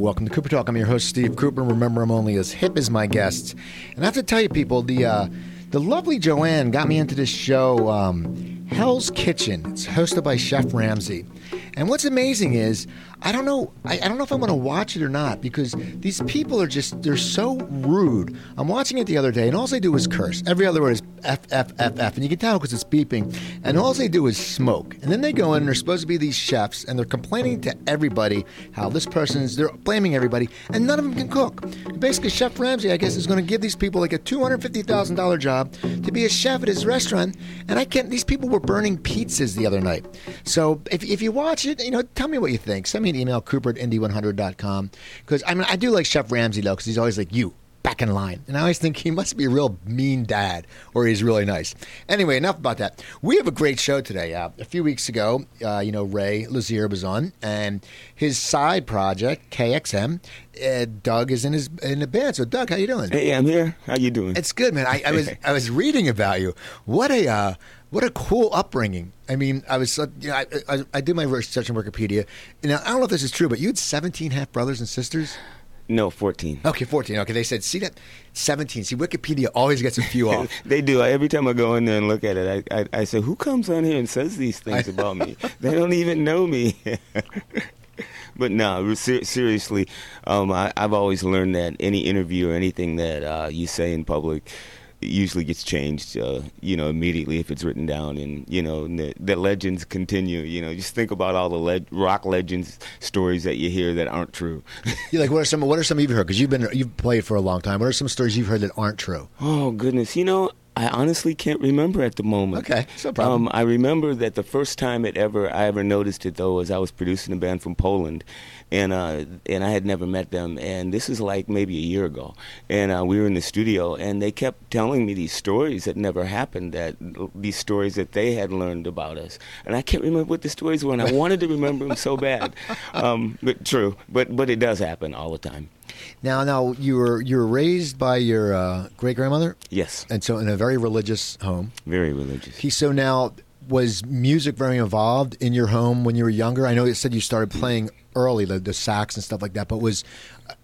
Welcome to Cooper Talk. I'm your host, Steve Cooper. Remember, I'm only as hip as my guests. And I have to tell you, people, the uh, the lovely Joanne got me into this show, um, Hell's Kitchen. It's hosted by Chef Ramsay. And what's amazing is I don't know I, I don't know if I want to watch it or not because these people are just they're so rude. I'm watching it the other day and all they do is curse. Every other word is F F F F and you can tell because it's beeping. And all they do is smoke. And then they go in and they're supposed to be these chefs and they're complaining to everybody how this person's they're blaming everybody and none of them can cook. Basically Chef Ramsay I guess is going to give these people like a $250,000 job to be a chef at his restaurant and I can't these people were burning pizzas the other night. So if, if you watch it, you know, tell me what you think. Send me an email, cooper at indy100.com. Because, I mean, I do like Chef Ramsay, though, because he's always like, you, back in line. And I always think he must be a real mean dad, or he's really nice. Anyway, enough about that. We have a great show today. Uh, a few weeks ago, uh, you know, Ray Luzier was on, and his side project, KXM, uh, Doug is in his in the band. So, Doug, how you doing? Hey, I'm here. How you doing? It's good, man. I, I was I was reading about you. What a uh, what a cool upbringing. I mean, I was, uh, you know, I, I, I, did my research on Wikipedia. Now, I don't know if this is true, but you had 17 half brothers and sisters? No, 14. Okay, 14. Okay, they said, see that? 17. See, Wikipedia always gets a few off. they do. Every time I go in there and look at it, I, I, I say, who comes on here and says these things about me? they don't even know me. but no, ser- seriously, um, I, have always learned that any interview or anything that uh, you say in public, usually gets changed, uh, you know, immediately if it's written down, and you know, the, the, legends continue. You know, just think about all the le- rock legends stories that you hear that aren't true. yeah, like what are some what are some you've heard? Because you've been you've played for a long time. What are some stories you've heard that aren't true? Oh goodness, you know, I honestly can't remember at the moment. Okay, no problem. Um, I remember that the first time it ever I ever noticed it though was I was producing a band from Poland, and uh, and I had never met them, and this is like maybe a year ago, and uh, we were in the studio, and they kept telling me these stories that never happened, that these stories that they had learned about us, and I can't remember what the stories were, and I wanted to remember them so bad, um, but true, but but it does happen all the time. Now, now you were you were raised by your uh, great grandmother. Yes, and so in a very religious home. Very religious. He so now was music very involved in your home when you were younger? I know you said you started playing early, the, the sax and stuff like that, but was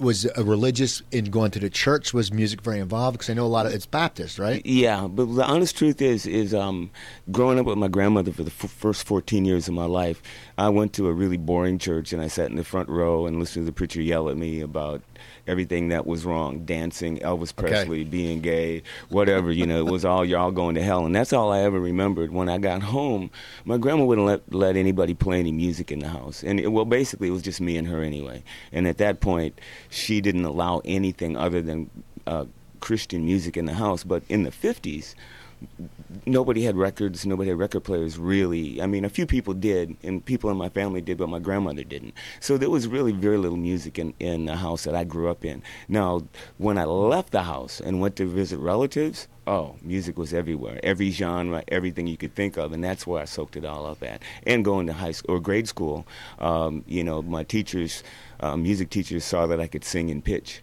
was a religious in going to the church? Was music very involved? Because I know a lot of it's Baptist, right? Yeah, but the honest truth is, is um, growing up with my grandmother for the f- first 14 years of my life, I went to a really boring church and I sat in the front row and listened to the preacher yell at me about everything that was wrong dancing elvis presley okay. being gay whatever you know it was all y'all going to hell. And that's all i ever remembered when i got home. My grandma wouldn't let, let anybody play any music in the house. And it, well basically it was just me and her anyway. And at that point she didn't allow anything other than uh, christian music in the house. But in the 50s nobody had records, nobody had record players really. I mean, a few people did, and people in my family did, but my grandmother didn't. So there was really very little music in, in the house that I grew up in. Now, when I left the house and went to visit relatives, oh, music was everywhere, every genre, everything you could think of, and that's where I soaked it all up at. And going to high school or grade school, um, you know, my teachers, uh, music teachers saw that I could sing in pitch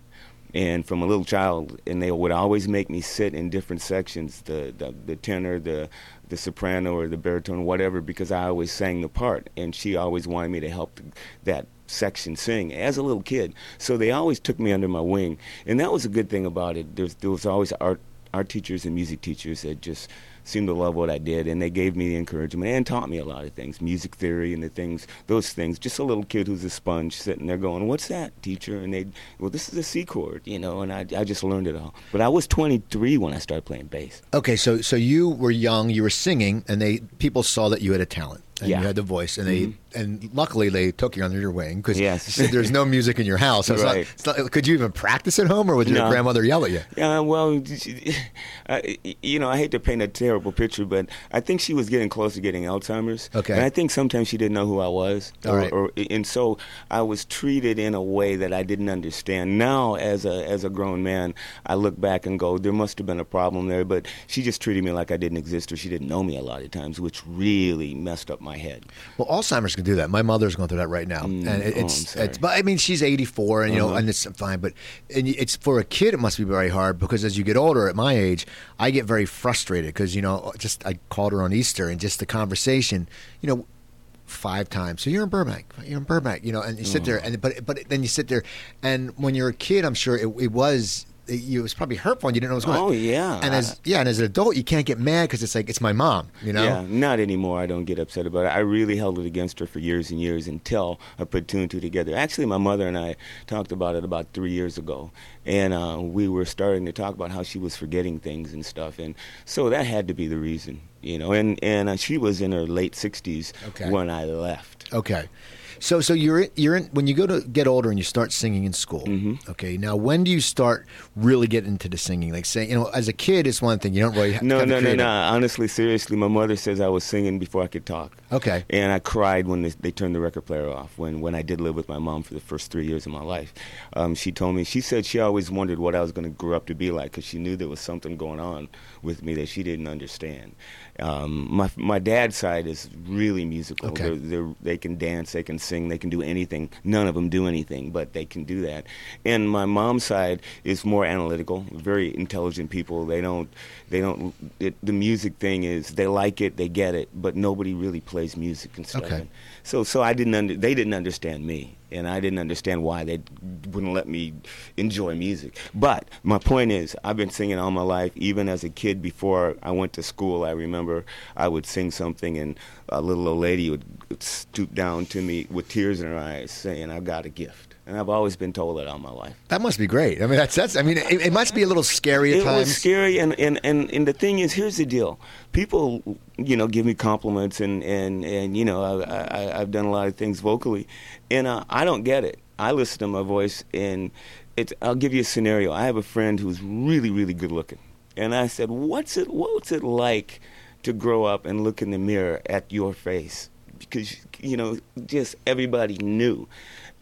and from a little child, and they would always make me sit in different sections, the the, the tenor, the the soprano, or the baritone, whatever, because I always sang the part, and she always wanted me to help that section sing as a little kid. So they always took me under my wing, and that was a good thing about it. There was, there was always art art teachers and music teachers that just seemed to love what I did, and they gave me the encouragement and taught me a lot of things, music theory and the things, those things. Just a little kid who's a sponge sitting there going, "What's that, teacher?" And they, well, this is a C chord, you know. And I, I just learned it all. But I was 23 when I started playing bass. Okay, so so you were young, you were singing, and they people saw that you had a talent and yeah. you had the voice, and they mm-hmm and luckily they took you under your wing because yes. there's no music in your house. So right. it's not, it's not, could you even practice at home, or would your no. grandmother yell at you? Yeah, well, uh, you know, I hate to paint a terrible picture, but I think she was getting close to getting Alzheimer's. Okay, and I think sometimes she didn't know who I was. All or, right. or, and so I was treated in a way that I didn't understand. Now, as a as a grown man, I look back and go, there must have been a problem there, but she just treated me like I didn't exist, or she didn't know me a lot of times, which really messed up my head. Well, Alzheimer's can do that. My mother's going through that right now, mm, and it, oh, it's it's. But I mean, she's eighty four, and you uh-huh. know, and it's fine. But and it's for a kid, it must be very hard because as you get older, at my age, I get very frustrated because you know, just I called her on Easter, and just the conversation, you know five times. So you're in Burbank. You're in Burbank. You know, and you sit there, and but but then you sit there, and when you're a kid, I'm sure it, it was. It, was probably hurtful. and You didn't know what was going. Oh, on. yeah. And as yeah, and as an adult, you can't get mad because it's like it's my mom. You know. Yeah, not anymore. I don't get upset about it. I really held it against her for years and years until I put two and two together. Actually, my mother and I talked about it about three years ago, and uh, we were starting to talk about how she was forgetting things and stuff, and so that had to be the reason, you know. And and uh, she was in her late sixties Okay. when I left. Okay. So so you're in, you're in when you go to get older and you start singing in school. Mm-hmm. Okay. Now when do you start really getting into the singing? Like saying, you know, as a kid it's one thing. You don't really No, no, no, no. Honestly, seriously, my mother says I was singing before I could talk. Okay. And I cried when they, they turned the record player off. When when I did live with my mom for the first three years of my life, um, she told me she said she always wondered what I was going to grow up to be like because she knew there was something going on with me that she didn't understand. Um, my my dad's side is really musical. Okay. They're, they're, they can dance, they can sing, they can do anything. None of them do anything, but they can do that. And my mom's side is more analytical. Very intelligent people. They don't they don't. It, the music thing is they like it, they get it, but nobody really plays music and stuff. Okay. So so I didn't under, they didn't understand me, and I didn't understand why they wouldn't let me enjoy music. But my point is, I've been singing all my life. Even as a kid, before I went to school, I remember I would sing something, and a little old lady would stoop down to me with tears in her eyes, saying, "I've got a gift." And I've always been told that all my life. That must be great. I mean, that's that's. I mean, it, it must be a little scary at it times. was scary and, and, and, and the thing is here's the deal people you know give me compliments and, and, and you know I, I, i've done a lot of things vocally and uh, i don't get it i listen to my voice and it's, i'll give you a scenario i have a friend who's really really good looking and i said what's it what's it like to grow up and look in the mirror at your face because you know just everybody knew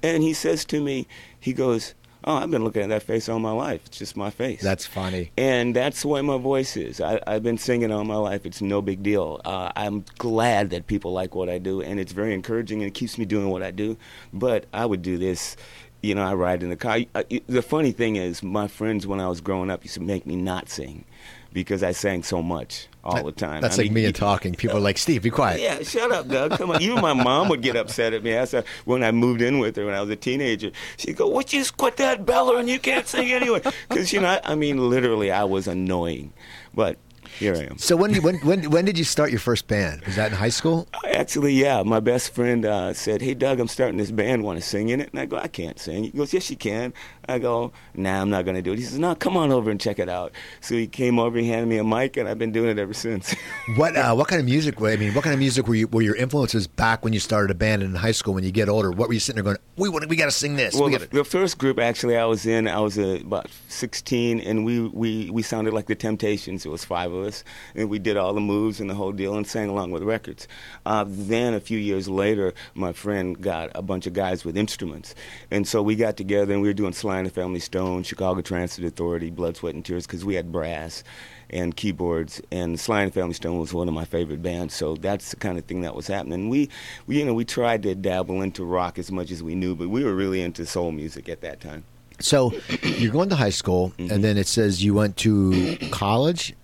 and he says to me he goes oh i've been looking at that face all my life it's just my face That's funny. and that's the way my voice is. I, I've been singing all my life. It's no big deal. Uh, I'm glad that people like what I do, and it's very encouraging, and it keeps me doing what I do. But I would do this. You know, I ride in the car. I, the funny thing is, my friends when I was growing up used to make me not sing because I sang so much all the time. That's I like mean, me and talking. People are like, Steve, be quiet. yeah, shut up, Doug. Come on. Even my mom would get upset at me. That's uh, when I moved in with her when I was a teenager. She'd go, "Would you just quit that Bella and you can't sing anyway?" Because you know, I, I mean, literally, I was annoying. But here I am. So when when when when did you start your first band? Was that in high school? Actually, yeah, my best friend uh, said, "Hey, Doug, I'm starting this band. Want to sing in it?" And I go, "I can't sing." He goes, "Yes, you can." I go, "Nah, I'm not going to do it." He says, "No, come on over and check it out." So he came over, he handed me a mic, and I've been doing it ever since. What uh, what kind of music? were- I mean, what kind of music were you were your influences back when you started a band in high school? When you get older, what were you sitting there going? We want we got to sing this. Well, we the, gotta, the first group actually I was in, I was uh, about 16, and we, we, we sounded like the Temptations. It was five of us, and we did all the moves and the whole deal and sang along with records. Uh, then a few years later, my friend got a bunch of guys with instruments, and so we got together and we were doing Sly and the Family Stone, Chicago Transit Authority, Blood, Sweat, and Tears, because we had brass and keyboards. And Sly and Family Stone was one of my favorite bands, so that's the kind of thing that was happening. We, we, you know, we tried to dabble into rock as much as we knew, but we were really into soul music at that time. so you're going to high school, Mm-hmm. and then it says you went to college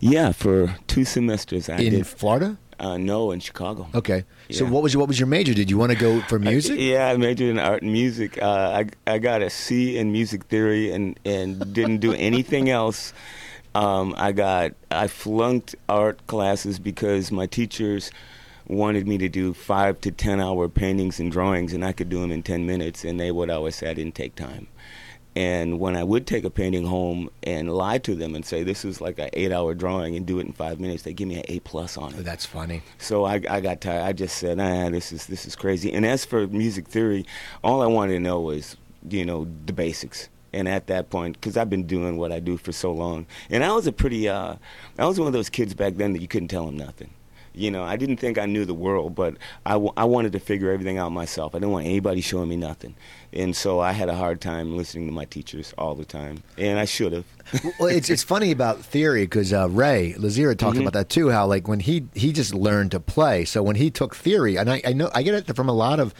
Yeah, for two semesters I in did. Florida. Uh, no, in Chicago. Okay. So Yeah. what was your what was your major? Did you want to go for music? Yeah, I majored in art and music. Uh, I I got a C in music theory and and didn't do anything else. Um, I got I flunked art classes because my teachers wanted me to do five to ten hour paintings and drawings, and I could do them in ten minutes, and they would always say I didn't take time. And when I would take a painting home and lie to them and say this is like an eight hour drawing and do it in five minutes, they give me an A plus on it. That's funny. So I, I got tired. I just said, "Ah, this is this is crazy." And as for music theory, all I wanted to know was, you know, the basics. And at that point, because I've been doing what I do for so long, and I was a pretty, uh, I was one of those kids back then that you couldn't tell them nothing. You know, I didn't think I knew the world, but I, w- I wanted to figure everything out myself. I didn't want anybody showing me nothing. And so I had a hard time listening to my teachers all the time. And I should have. well, it's it's funny about theory because uh, Ray Luzier talked Mm-hmm. about that too. How like when he he just learned to play. So when he took theory, and I, I know I get it from a lot of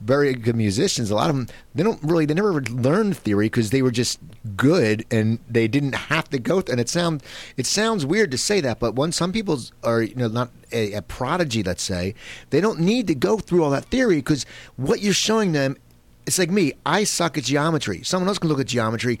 very good musicians. A lot of them they don't really they never learned theory because they were just good and they didn't have to go. Th- and it sound it sounds weird to say that, but when some people are you know not a, a prodigy, let's say, they don't need to go through all that theory because what you're showing them. It's like me. I suck at geometry. Someone else can look at geometry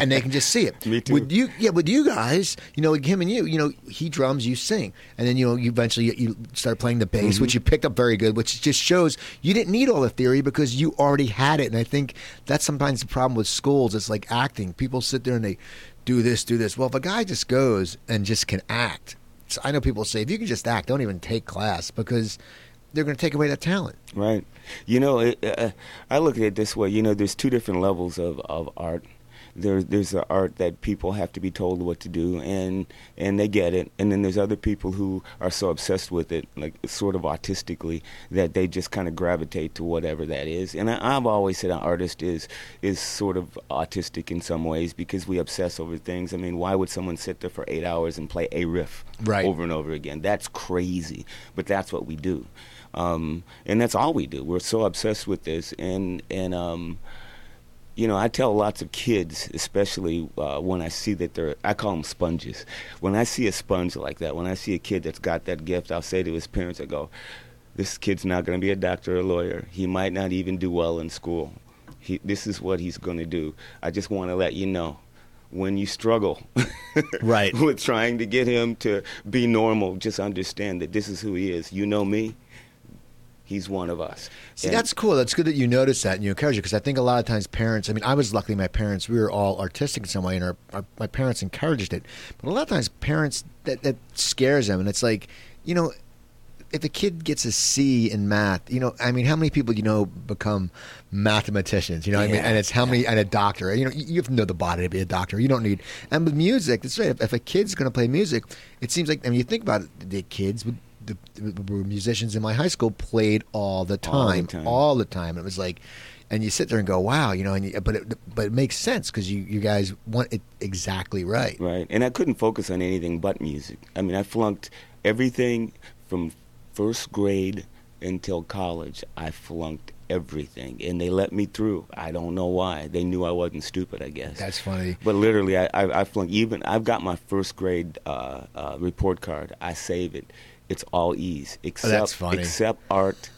and they can just see it. Me too. With you, yeah, with you guys, you know, him and you, you know, he drums, you sing, and then you know, you eventually you start playing the bass, Mm-hmm. which you picked up very good, which just shows you didn't need all the theory because you already had it. And I think that's sometimes the problem with schools. It's like acting. People sit there and they do this, do this. Well, if a guy just goes and just can act, so I know people say if you can just act, don't even take class because they're going to take away that talent. Right. You know, it, uh, I look at it this way. You know, there's two different levels of, of art. There's there's the art that people have to be told what to do, and and they get it. And then there's other people who are so obsessed with it, like sort of autistically, that they just kind of gravitate to whatever that is. And I, I've always said an artist is is sort of autistic in some ways because we obsess over things. I mean, why would someone sit there for eight hours and play a riff Right. over and over again? That's crazy, but that's what we do um, and that's all we do. We're so obsessed with this, and and um, you know, I tell lots of kids, especially uh, when I see that they're, I call them sponges. When I see a sponge like that, when I see a kid that's got that gift, I'll say to his parents, I go, "This kid's not going to be a doctor or a lawyer. He might not even do well in school. He, this is what he's going to do. I just want to let you know." When you struggle Right. with trying to get him to be normal, just understand that this is who he is. You know me, he's one of us. See, And- that's cool. That's good that you notice that and you encourage it because I think a lot of times parents, I mean, I was luckily my parents, we were all artistic in some way and our, our, my parents encouraged it. But a lot of times parents, that, that scares them. And it's like, you know, if a kid gets a C in math, you know, I mean, how many people you know become mathematicians? You know, what I mean, and it's how many and a doctor. You know, you have to know the body to be a doctor. You don't need. And with music, that's right. If, if a kid's going to play music, it seems like I mean, you think about it, the kids with. The, the musicians in my high school played all the All the time, time. all the time. It was like, and you sit there and go, "Wow," you know. And you, but it, but it makes sense because you you guys want it exactly right. Right. And I couldn't focus on anything but music. I mean, I flunked everything from first grade until college. I flunked everything. And they let me through. I don't know why. They knew I wasn't stupid, I guess. That's funny. But literally, I, I, I flunked. Even I've got my first grade uh, uh, report card. I save it. It's all E's except Oh, that's funny. except art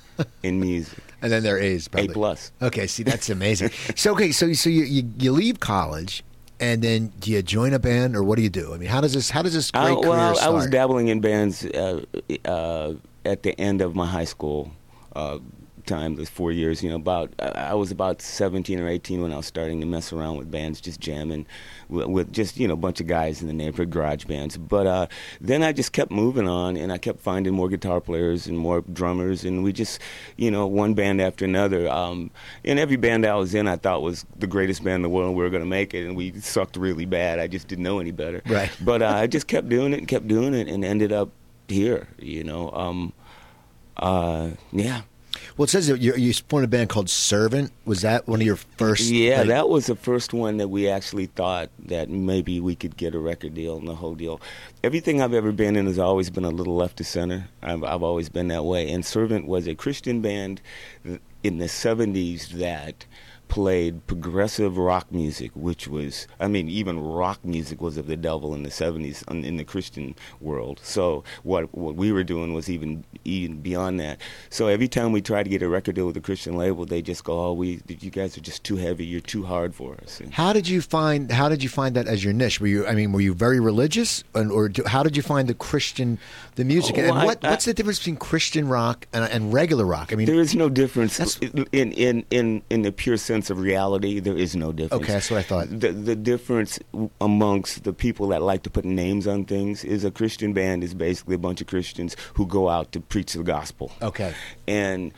and music. And then there is A plus. Okay, see that's amazing. so okay, so so you, you you leave college, and then do you join a band or what do you do? I mean, how does this how does this great I, career well, start? I was dabbling in bands uh, uh, at the end of my high school uh, time, those four years. You know, about I I was about 17 or 18 when I was starting to mess around with bands, just jamming with, with just you know a bunch of guys in the neighborhood garage bands. But uh, then I just kept moving on, and I kept finding more guitar players and more drummers, and we just you know one band after another. Um, and every band I was in, I thought was the greatest band in the world. We were going to make it, and we sucked really bad. I just didn't know any better. Right. But uh, I just kept doing it and kept doing it, and ended up here. You know. Um, uh, yeah. Well, it says that you you formed a band called Servant. Was that one of your first? Yeah, like- that was the first one that we actually thought that maybe we could get a record deal and the whole deal. Everything I've ever been in has always been a little left to center. I've, I've always been that way. And Servant was a Christian band in the 70s that played progressive rock music, which was, I mean, even rock music was of the devil in the 70s in in the Christian world. So what what we were doing was even even beyond that. So every time we tried to get a record deal with a Christian label, they just go, "Oh, we you guys are just too heavy. You're too hard for us." And How did you find How did you find that as your niche? Were you I mean, were you very religious, and, or do, how did you find the Christian the music? Oh, and I- what I- what's the difference between Christian rock and, and regular rock? I mean, There is no difference in, in in in the pure sense of reality. There is no difference. Okay, that's what I thought. The the difference amongst the people that like to put names on things is a Christian band is basically a bunch of Christians who go out to preach the gospel. okay, and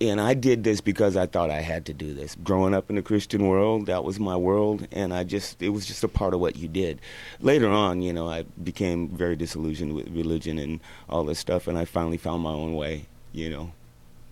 and I did this because I thought I had to do this. Growing up in the Christian world, that was my world, and I just it was just a part of what you did. Later on, you know, I became very disillusioned with religion and all this stuff, and I finally found my own way, you know.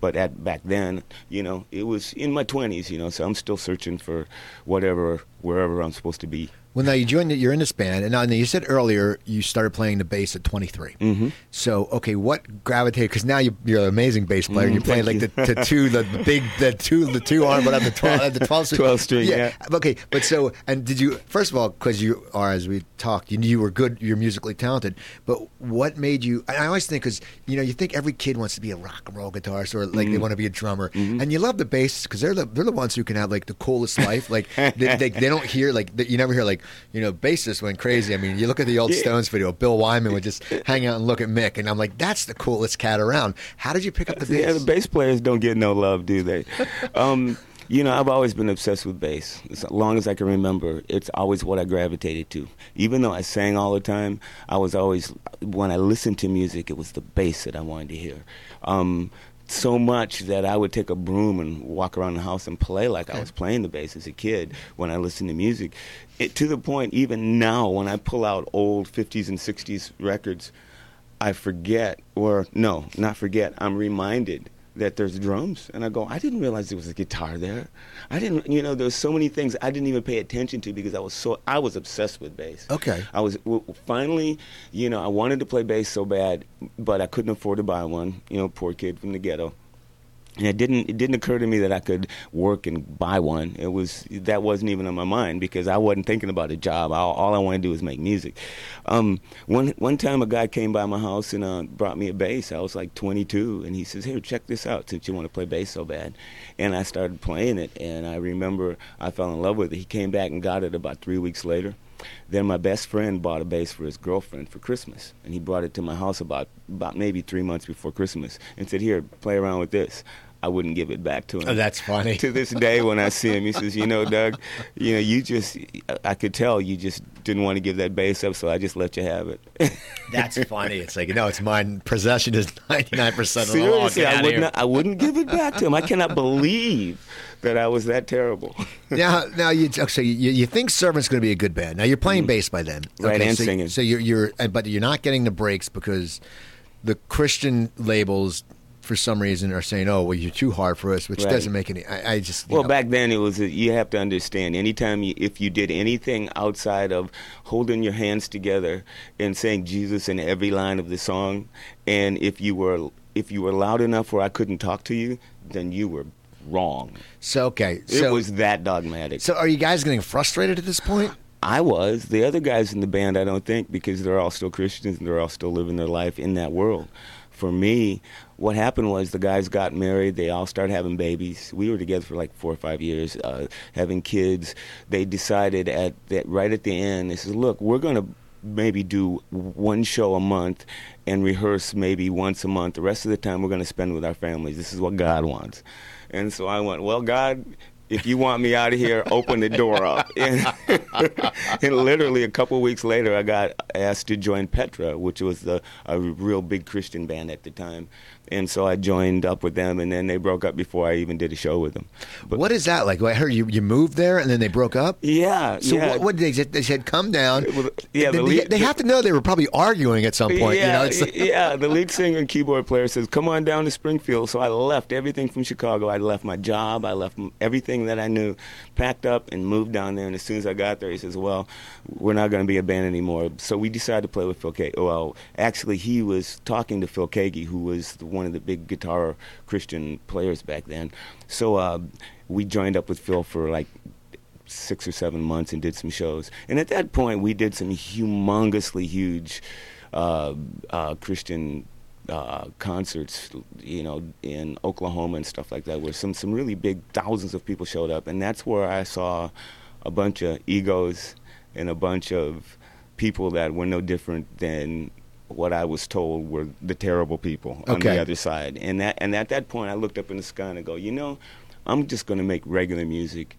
But at back then, you know, it was in my twenties, you know, so I'm still searching for whatever wherever I'm supposed to be. Well, now you joined. You're in this band, and now you said earlier you started playing the bass at 23. Mm-hmm. So, okay, what gravitated? Because now you, you're an amazing bass player. Mm, you play like thank the, the two, the, big, the two, the two arm, but on the 12, the 12 string. 12 string, yeah. Okay, but so, and did you? First of all, because you are, as we talked, you knew you were good. You're musically talented. But what made you? I always think because you know you think every kid wants to be a rock and roll guitarist or like they Mm-hmm. want to be a drummer, and you love the bass because they're the they're the ones who can have like the coolest life. Like they, they, they don't hear like you never hear like you know bassists went crazy. I mean, you look at the old. Stones video. Bill Wyman would just hang out and look at Mick, and I'm like, that's the coolest cat around. How did you pick up the bass? Yeah, the bass players don't get no love, do they? um, you know, I've always been obsessed with bass. As long as I can remember, it's always what I gravitated to. Even though I sang all the time, I was always, when I listened to music, it was the bass that I wanted to hear. Um, so much that I would take a broom and walk around the house and play like I was playing the bass as a kid when I listened to music. It, to the point, even now, when I pull out old 50s and 60s records, I forget, or no, not forget, I'm reminded that there's drums. And I go, I didn't realize there was a guitar there. I didn't, you know, there's so many things I didn't even pay attention to because I was so, I was obsessed with bass. Okay. I was, w- finally, you know, I wanted to play bass so bad, but I couldn't afford to buy one, you know, poor kid from the ghetto. And it didn't it didn't occur to me that I could work and buy one. It was that wasn't even on my mind because I wasn't thinking about a job. All, all I wanted to do was make music. Um, one one time a guy came by my house and uh, brought me a bass. I was like 22, and he says, "Here, check this out since you want to play bass so bad." And I started playing it, and I remember I fell in love with it. He came back and got it about three weeks later. Then my best friend bought a bass for his girlfriend for Christmas, and he brought it to my house about about maybe three months before Christmas, and said, "Here, play around with this." I wouldn't give it back to him. Oh, that's funny. to this day, when I see him, he says, "You know, Doug, you know, you just, I could tell you just didn't want to give that bass up, so I just let you have it." That's funny. It's like no, it's mine. Possession is 99 percent of the law. Seriously, I would not, I wouldn't give it back to him. I cannot believe that I was that terrible. now, now you so you, you think Servant's going to be a good band. Now you're playing bass by then, Mm-hmm. Right, and so, singing. So you're you're, uh, but you're not getting the breaks because the Christian labels, for some reason, are saying, "Oh, well, you're too hard for us," which Right. doesn't make any. I, I just Well, know. back then it was. You have to understand. Anytime you, if you did anything outside of holding your hands together and saying Jesus in every line of the song, and if you were if you were loud enough where I couldn't talk to you, then you were wrong. So okay, It was that dogmatic. so are you guys getting frustrated at this point? I was. The other guys in the band, I don't think, because they're all still Christians and they're all still living their life in that world. For me, what happened was the guys got married. They all started having babies. We were together for like four or five years, uh, having kids. They decided at that right at the end. They said, "Look, we're going to maybe do one show a month and rehearse maybe once a month. The rest of the time, we're going to spend with our families. This is what God wants." And so I went, "Well, God." if you want me out of here, open the door up. And, and literally a couple weeks later, I got asked to join Petra, which was the, a real big Christian band at the time. And so I joined up with them, and then they broke up before I even did a show with them. But what is that like? I heard you you moved there and then they broke up. yeah, So yeah. what, what did they said? They said come down. Well, yeah, they, the lead- they have to know they were probably arguing at some point. yeah, you know, like- yeah. The lead singer and keyboard player says, "Come on down to Springfield." So I left everything from Chicago. I left my job. I left everything that I knew, packed up, and moved down there. And as soon as I got there, he says, "Well, we're not going to be a band anymore." So we decided to play with Phil Keaggy. Well, actually, he was talking to Phil Keaggy, who was the- one of the big guitar Christian players back then. So uh, we joined up with Phil for like six or seven months and did some shows. And at that point, we did some humongously huge uh, uh, Christian uh, concerts, you know, in Oklahoma and stuff like that, where some some really big thousands of people showed up, and that's where I saw a bunch of egos and a bunch of people that were no different than what I was told were the terrible people on Okay. the other side. And that and at that point I looked up in the sky and I go, you know, I'm just going to make regular music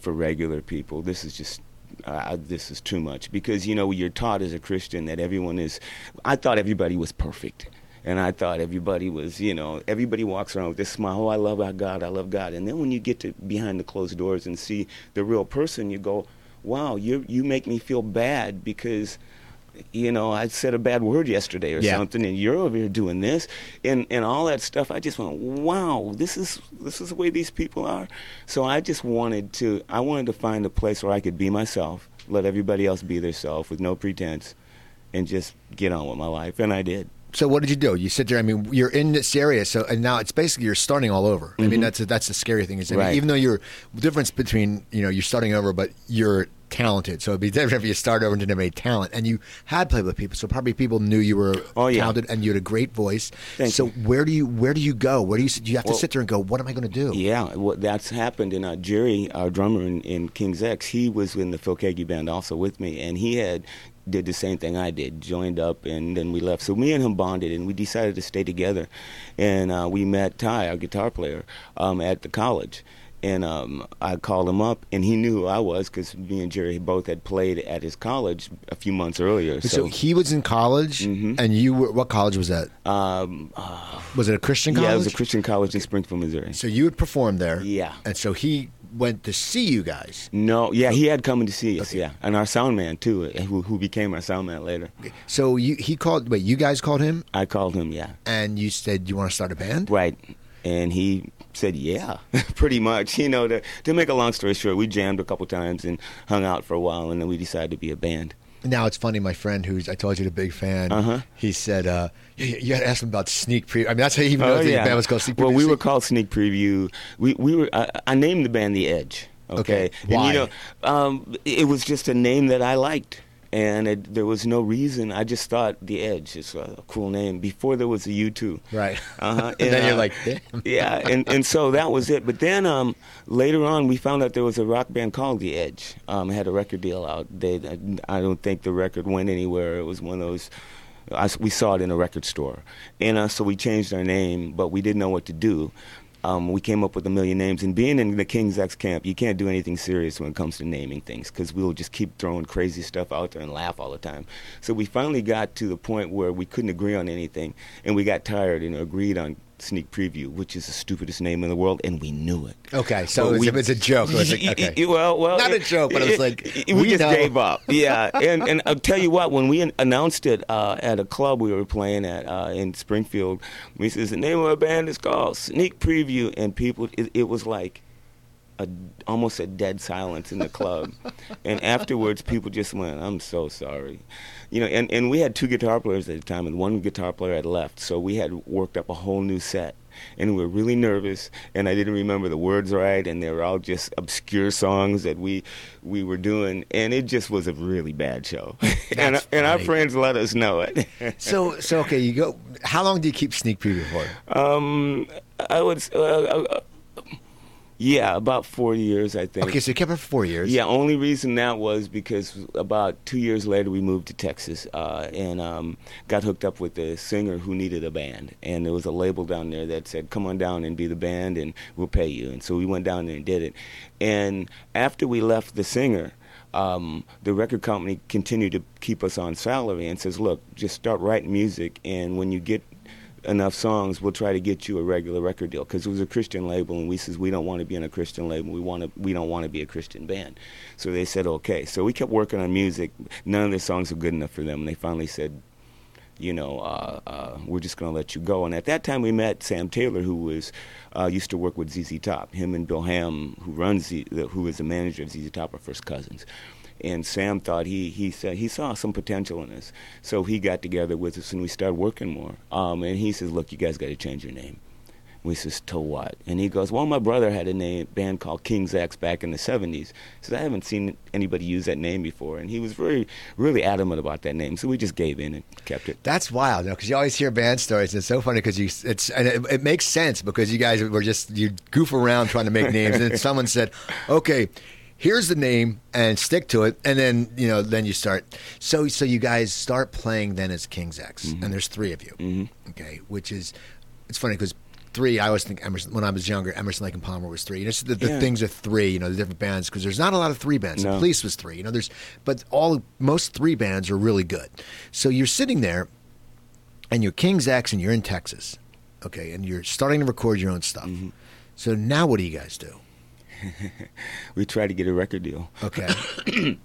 for regular people. This is just uh, this is too much because you know you're taught as a Christian that everyone is. I thought everybody was perfect, and I thought everybody was you know everybody walks around with this smile. Oh, I love our God. I love God. And then when you get to behind the closed doors and see the real person, you go, Wow, you you make me feel bad because. You know, I said a bad word yesterday or Yeah. something, and you're over here doing this, and and all that stuff. I just went, wow, this is this is the way these people are. So I just wanted to, I wanted to find a place where I could be myself, let everybody else be their self with no pretense, and just get on with my life. And I did. So what did you do? You sit there. I mean, you're in this area, so and now it's basically you're starting all over. I mean, that's that's the scary thing is, I mean, Right. even though you're the difference between you know you're starting over, but you're talented. So it'd be different if you start over and didn't have any talent, and you had played with people. So probably people knew you were Oh, yeah. talented and you had a great voice. Thank so you. where do you where do you go? Where do you do you have to sit there and go? What am I going to do? Yeah, well, that's happened. And uh, Jerry, our drummer in, in King's X, he was in the Phil Keaggy band also with me, and he had did the same thing I did, joined up, and then we left. So me and him bonded, and we decided to stay together. And uh, we met Ty, our guitar player, um, at the college. And um, I called him up, and he knew who I was because me and Jerry both had played at his college a few months earlier. So, So, he was in college, Mhm. and you were what college was that? um, uh, Was it a Christian college? yeah, it was a Christian college in Springfield, Missouri. so you had performed there, Yeah. and so he went to see you guys. No, yeah, he had coming to see us, yeah, and our sound man too, uh, who who became our sound man later. So you he called. Wait, you guys called him, I called him, yeah, and you said you want to start a band. right, and he said, yeah, pretty much. You know, to to make a long story short, we jammed a couple times and hung out for a while, and then we decided to be a band. Now it's funny. My friend, who's I told you the big fan, Uh-huh. he said uh, you, you had to ask him about sneak preview. I mean, that's how he even knows the band was called Sneak Preview. Oh, Well, we were called Sneak Preview. We we were. I, I named the band The Edge. Okay. Okay. And Why? you know, um, it was just a name that I liked. And it, there was no reason. I just thought The Edge is a cool name before there was a U2. right. Uh-huh. and then you're uh, like, damn. yeah, and, and so that was it. But then um, later on, we found out there was a rock band called The Edge. Um, had a record deal out. They, I don't think the record went anywhere. It was one of those. I, we saw it in a record store, and uh, so we changed our name, but we didn't know what to do. Um, we came up with a million names, and being in the King's X camp, you can't do anything serious when it comes to naming things because we'll just keep throwing crazy stuff out there and laugh all the time. So we finally got to the point where we couldn't agree on anything, and we got tired and agreed on Sneak Preview, which is the stupidest name in the world, and we knew it. Okay, so it was, we- it was a joke. It was like, okay. y- well, well, Not a joke, but it was like, we, we just know. gave up. Yeah, and and I'll tell you what, when we announced it uh, at a club we were playing at uh, in Springfield, we says the name of our band is called Sneak Preview, and people, it, it was like. A, almost a dead silence in the club, and afterwards, people just went, "I'm so sorry," you know. And, and we had two guitar players at the time, and one guitar player had left, so we had worked up a whole new set, and we were really nervous. And I didn't remember the words right, and they were all just obscure songs that we we were doing, and it just was a really bad show. and and our friends let us know it. So, so okay, you go. How long do you keep sneak preview for? um, I would, uh, uh, yeah, about four years, I think. Okay, so you kept it for four years. Yeah, only reason that was because about two years later we moved to Texas uh, and um, got hooked up with a singer who needed a band, and there was a label down there that said, "Come on down and be the band, and we'll pay you." And so we went down there and did it. And after we left the singer. Um, the record company continued to keep us on salary and says, "Look, just start writing music, and when you get enough songs, we'll try to get you a regular record deal because it was a Christian label, and we says we don't want to be in a Christian label. We want to we don't want to be a Christian band. So they said okay. So we kept working on music. None of the songs were good enough for them, and they finally said, you know, uh, uh, we're just going to let you go. And at that time, we met Sam Taylor, who was uh, used to work with ZZ Top. Him and Bill Ham, who runs the, who is the manager of ZZ Top, are first cousins. And Sam thought he he said he saw some potential in us, so he got together with us and we started working more. Um, and he says, "Look, you guys got to change your name." We says, "To what?" And he goes, "Well, my brother had a name band called King's X back in the '70s." He says, "I haven't seen anybody use that name before," and he was very, really adamant about that name. So we just gave in and kept it. That's wild, because you always hear band stories. And it's so funny because you, it's and it, it makes sense because you guys were just you goof around trying to make names, and someone said, "Okay, here's the name, and stick to it." And then you know, then you start. So so you guys start playing then as King's X, and there's three of you. Mhm. Okay, which is it's funny because. Three, I always think Emerson. When I was younger, Emerson, Lake and Palmer was three. You know, the, the Yeah. things are three. You know, the different bands because there's not a lot of three bands. The Police was three. You know, there's but all most three bands are really good. So you're sitting there, and you're King's X and you're in Texas, okay, and you're starting to record your own stuff. Mm-hmm. So now what do you guys do? We tried to get a record deal, Okay,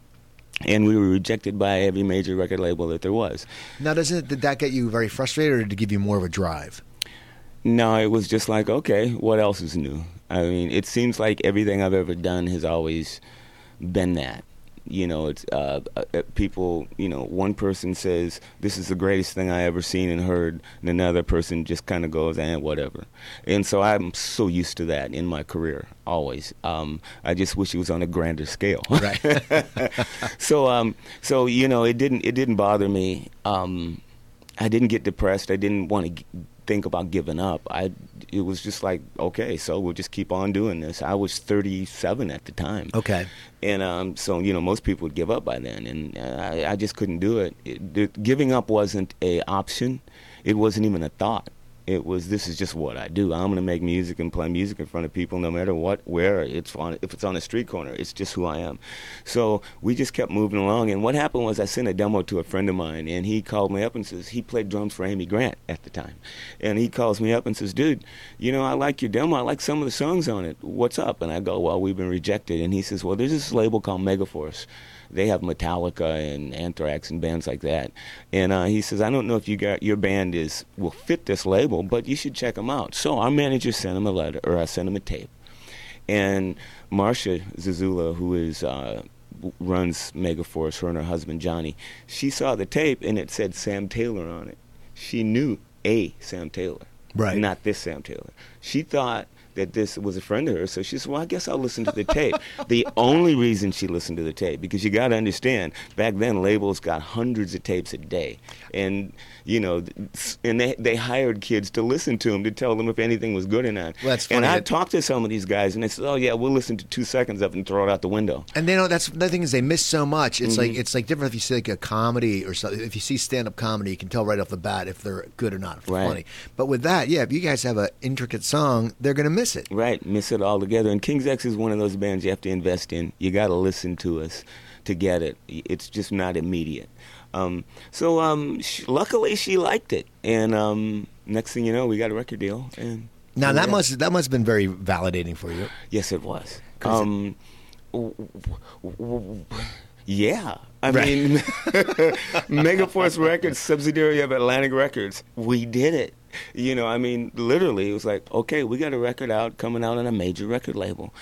and we were rejected by every major record label that there was. now doesn't did that get you very frustrated, or did it give you more of a drive? No, it was just like, okay, what else is new? I mean, it seems like everything I've ever done has always been that. You know, it's uh, uh, people. You know, one person says this is the greatest thing I ever seen and heard, and another person just kind of goes and eh, whatever. And so I'm so used to that in my career always. Um, I just wish it was on a grander scale. Right. so um, so you know, it didn't it didn't bother me. Um, I didn't get depressed. I didn't want to think about giving up. I it was just like okay, so we'll just keep on doing this. I was 37 at the time. Okay. And um, so you know, most people would give up by then, and I, I just couldn't do it. it. it. Giving up wasn't a option. It wasn't even a thought it was this is just what I do. I'm going to make music and play music in front of people, no matter what, where it's on. If it's on a street corner, it's just who I am. So we just kept moving along. And what happened was I sent a demo to a friend of mine, and he called me up and says he played drums for Amy Grant at the time, and he calls me up and says, "Dude, you know I like your demo. I like some of the songs on it. What's up?" And I go, "Well, we've been rejected." And he says, "Well, there's this label called Megaforce." They have Metallica and Anthrax and bands like that. And uh, he says, I don't know if you got your band is will fit this label, but you should check them out. So our manager sent him a letter, or I sent him a tape. And Marsha Zazula, who is uh, runs Megaforce, her and her husband Johnny, she saw the tape and it said Sam Taylor on it. She knew a Sam Taylor, right? Not this Sam Taylor. She thought that this was a friend of hers. So she said, Well, I guess I'll listen to the tape. the only reason she listened to the tape, because you got to understand, back then labels got hundreds of tapes a day. And, you know, and they, they hired kids to listen to them to tell them if anything was good or not. Well, that's funny. And I talked to some of these guys, and they said, Oh, yeah, we'll listen to two seconds of it and throw it out the window. And they know that's the thing is they miss so much. It's mm-hmm. like it's like different if you see like a comedy or something. If you see stand up comedy, you can tell right off the bat if they're good or not, if they're right. funny. But with that, yeah, if you guys have an intricate song, they're going to miss it. Right. Miss miss it all together. And King's X is one of those bands you have to invest in. You got to listen to us to get it. It's just not immediate. Um, so um, she, luckily she liked it, and um, next thing you know, we got a record deal. And now that must that must have been very validating for you. Yes, it was. Um, yeah, I right. mean, Megaforce Records, subsidiary of Atlantic Records, we did it. You know, I mean, literally, it was like, okay, we got a record out coming out on a major record label.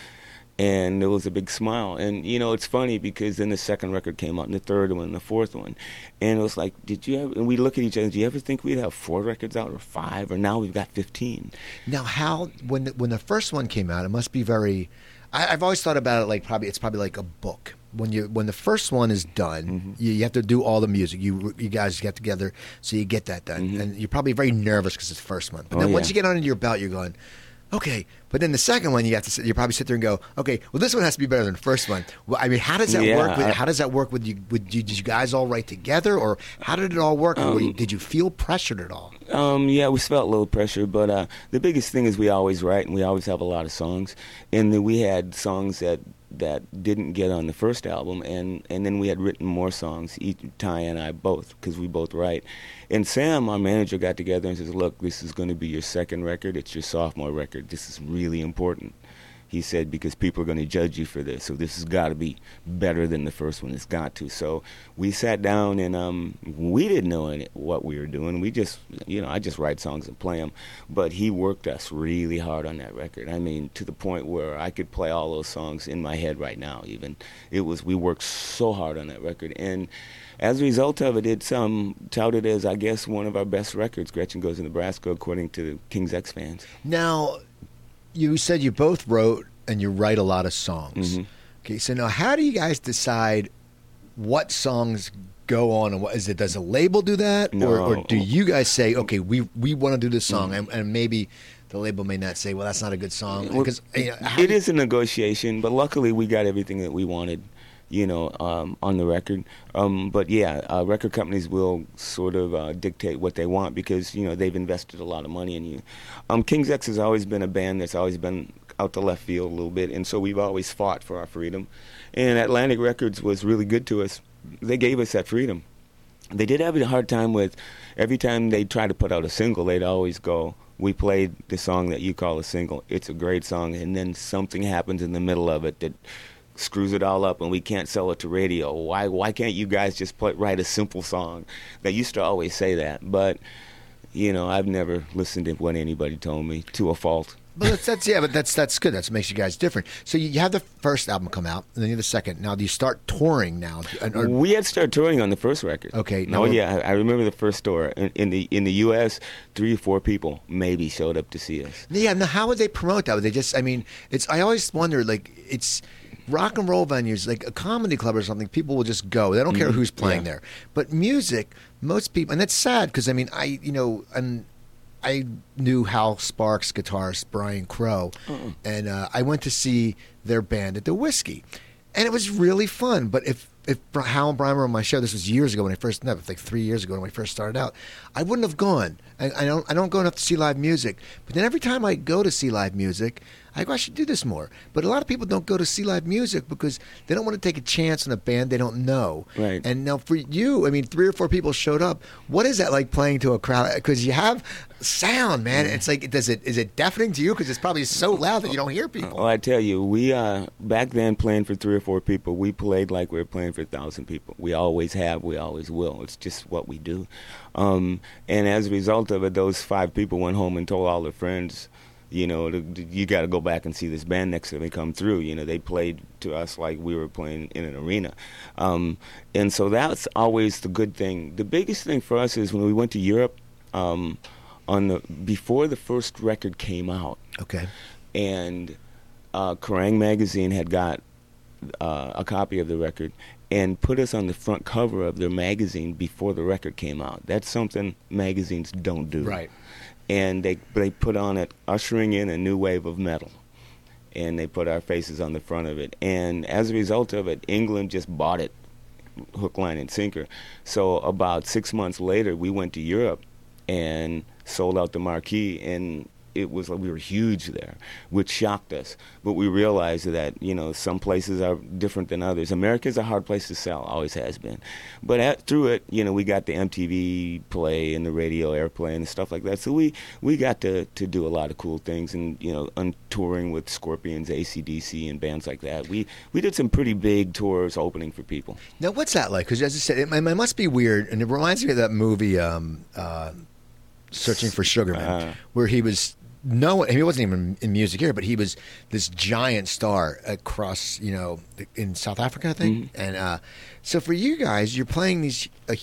And there was a big smile. And, you know, it's funny because then the second record came out, and the third one, and the fourth one. And it was like, did you ever, and we look at each other, do you ever think we'd have four records out or five? Or now we've got 15. Now, how, when the, when the first one came out, it must be very, I, I've always thought about it like probably, it's probably like a book when you when the first one is done, mm-hmm. you, you, have to do all the music. You you guys get together, so you get that done, mm-hmm. and you're probably very nervous because it's the first one. But oh, then once you get under your belt, you're going, okay. But then the second one, you have to sit, you probably sit there and go, okay. Well, this one has to be better than the first one. Well, I mean, how does that yeah, work? With, how does that work with you? With you, did you guys all write together, or how did it all work? Um, you, did you feel pressured at all? Um, yeah, we felt a little pressure, but uh, the biggest thing is we always write and we always have a lot of songs, and we had songs that that didn't get on the first album, and and then we had written more songs. Each, Ty and I both, because we both write. And Sam, our manager, got together and says, "Look, this is going to be your second record. It's your sophomore record. This is really important." He said, because people are going to judge you for this. So this has got to be better than the first one. It's got to. So we sat down and um, we didn't know any, what we were doing. We just, you know, I just write songs and play them. But he worked us really hard on that record. I mean, to the point where I could play all those songs in my head right now. Even it was we worked so hard on that record and. As a result of it, it's um, touted as, I guess, one of our best records. Gretchen Goes to Nebraska, according to King's X fans. Now, you said you both wrote and you write a lot of songs. Mm-hmm. Okay, so now how do you guys decide what songs go on and what is it? Does a label do that, no. or, or, do you guys say, okay, we we want to do this song, mm-hmm. and, and, maybe the label may not say, well, that's not a good song because you know, it is a negotiation, but luckily we got everything that we wanted you know, um, on the record. Um, but yeah, uh, record companies will sort of uh, dictate what they want because you know they've invested a lot of money in you. Um, King's X has always been a band that's always been out to left field a little bit, and so we've always fought for our freedom. And Atlantic Records was really good to us. They gave us that freedom. They did have a hard time with every time they tried to put out a single, they'd always go, we played the song that you call a single. It's a great song, and then something happens in the middle of it that screws it all up and we can't sell it to radio. Why why can't you guys just put, write a simple song? They used to always say that, but you know, I've never listened to what anybody told me to a fault. But that's, that's yeah, but that's that's good. That makes you guys different. So you, have the first album come out, and then you have the second. Now, do you start touring now? Or- we had started touring on the first record. Okay, No, now- yeah, I, I remember the first tour in, in the in the U.S. Three or four people maybe showed up to see us. Yeah, now how would they promote that? Would they just? I mean, it's. I always wonder, like, it's rock and roll venues, like a comedy club or something. People will just go. They don't care who's playing Mm-hmm. Yeah. there. But music, most people, and that's sad because I mean, I you know, and I knew Hal Sparks guitarist Brian Crow, and uh, I went to see their band at the Whisky, and it was really fun. But if if Hal and Brian were on my show, this was years ago when I first, no, like three years ago when I first started out, I wouldn't have gone. I, I don't I don't go enough to see live music. But then every time I go to see live music, I go I should do this more. But a lot of people don't go to see live music because they don't want to take a chance on a band they don't know. Right. And now for you, I mean, three or four people showed up. What is that like playing to a crowd? Because you have sound, man. It's like, does it is it deafening to you? Because it's probably so loud that you don't hear people. Well, I tell you, we uh, back then playing for three or four people, we played like we were playing for a thousand people. We always have, we always will. It's just what we do. Um, and as a result of it, those five people went home and told all their friends, you know, you got to go back and see this band next time they come through. You know, they played to us like we were playing in an arena. Um, and so that's always the good thing. The biggest thing for us is when we went to Europe. Um, on the before the first record came out, Okay. and uh, Kerrang magazine had got uh, a copy of the record and put us on the front cover of their magazine before the record came out. That's something magazines don't do. Right. And they they put on it, ushering in a new wave of metal. And they put our faces on the front of it. And as a result of it, England just bought it hook, line, and sinker. So about six months later, we went to Europe and sold out the marquee, and it was like we were huge there, which shocked us. But we realized that you know some places are different than others. America's a hard place to sell, always has been. But at, through it, you know, we got the MTV play and the radio airplay and stuff like that. So we we got to to do a lot of cool things, and you know, on touring with Scorpions, ACDC, and bands like that. We we did some pretty big tours opening for people. Now, what's that like? Because as I said, it, it must be weird, and it reminds me of that movie, um, uh, "Searching for Sugarman," Uh-huh. where he was no, I mean, he wasn't even in music here, but he was this giant star across, you know, in South Africa, I think. And uh, so for you guys, you're playing these, uh,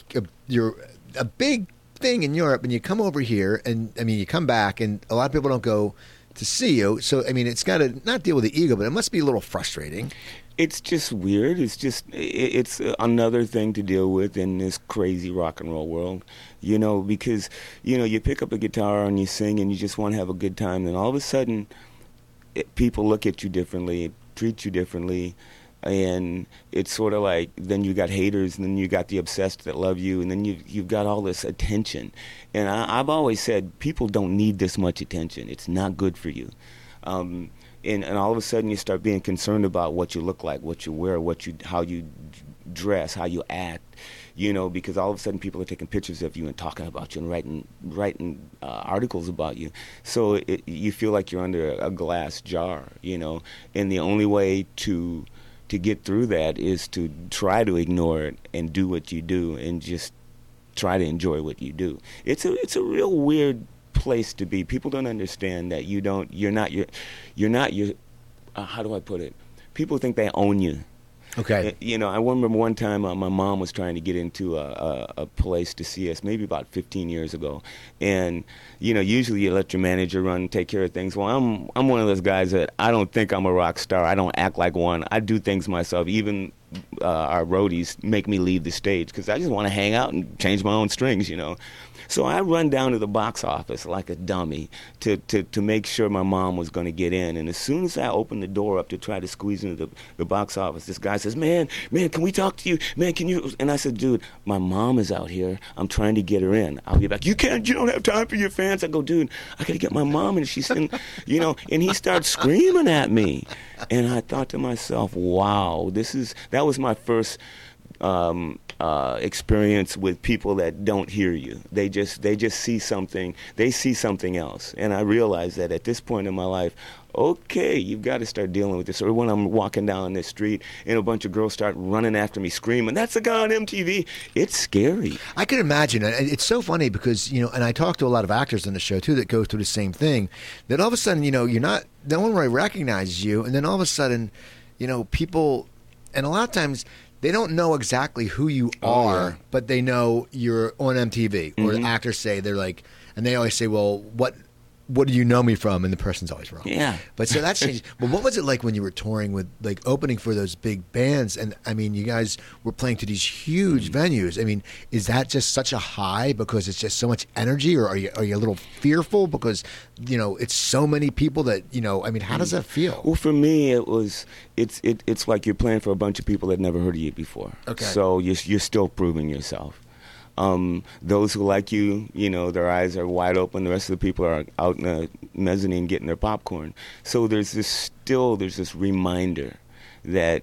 you're a big thing in Europe, and you come over here, and I mean, you come back, and a lot of people don't go to see you. So I mean, it's got to not deal with the ego, but it must be a little frustrating. It's just weird. It's just it's another thing to deal with in this crazy rock and roll world, you know. Because you know you pick up a guitar and you sing and you just want to have a good time. Then all of a sudden, it, people look at you differently, treat you differently, and it's sort of like then you got haters and then you got the obsessed that love you and then you you've got all this attention. And I, I've always said people don't need this much attention. It's not good for you. Um, and, and all of a sudden you start being concerned about what you look like, what you wear, what you, how you dress, how you act, you know, because all of a sudden people are taking pictures of you and talking about you and writing, writing uh, articles about you. So it, you feel like you're under a glass jar, you know, and the only way to to get through that is to try to ignore it and do what you do and just try to enjoy what you do. It's a it's a real weird place to be. People don't understand that you don't you're not your you're not your uh, how do I put it? People think they own you. Okay. You know, I remember one time uh, my mom was trying to get into a, a, a place to see us, maybe about 15 years ago, and you know, usually you let your manager run, and take care of things. Well, I'm I'm one of those guys that I don't think I'm a rock star. I don't act like one. I do things myself. Even uh, our roadies make me leave the stage because I just want to hang out and change my own strings, you know. So I run down to the box office like a dummy to, to, to make sure my mom was going to get in. And as soon as I opened the door up to try to squeeze into the, the box office, this guy says, Man, man, can we talk to you? Man, can you? And I said, Dude, my mom is out here. I'm trying to get her in. I'll be back. You can't, you don't have time for your fans. I go, Dude, I got to get my mom. And she's in, you know, and he starts screaming at me. And I thought to myself, Wow, this is, that was my first um, uh, experience with people that don't hear you. They just they just see something. They see something else. And I realize that at this point in my life, okay, you've got to start dealing with this. Or when I'm walking down the street and a bunch of girls start running after me, screaming, "That's a guy on MTV!" It's scary. I can imagine. It's so funny because you know, and I talk to a lot of actors on the show too that go through the same thing. That all of a sudden, you know, you're not. No one really recognizes you, and then all of a sudden, you know, people, and a lot of times they don't know exactly who you Oh, are, yeah. but they know you're on MTV. Or Mhm. actors say they're like, and they always say, "Well, what what do you know me from?" And the person's always wrong. Yeah. But so that's changed. but what was it like when you were touring with like opening for those big bands? And I mean, you guys were playing to these huge venues. I mean, is that just such a high because it's just so much energy, or are you are you a little fearful because you know it's so many people that you know? I mean, how does that feel? Well, for me, it was it's it, it's like you're playing for a bunch of people that never heard of you before. Okay. So you're you're still proving yourself. Um, those who like you, you know, their eyes are wide open. The rest of the people are out in the mezzanine getting their popcorn. So there's this still there's this reminder that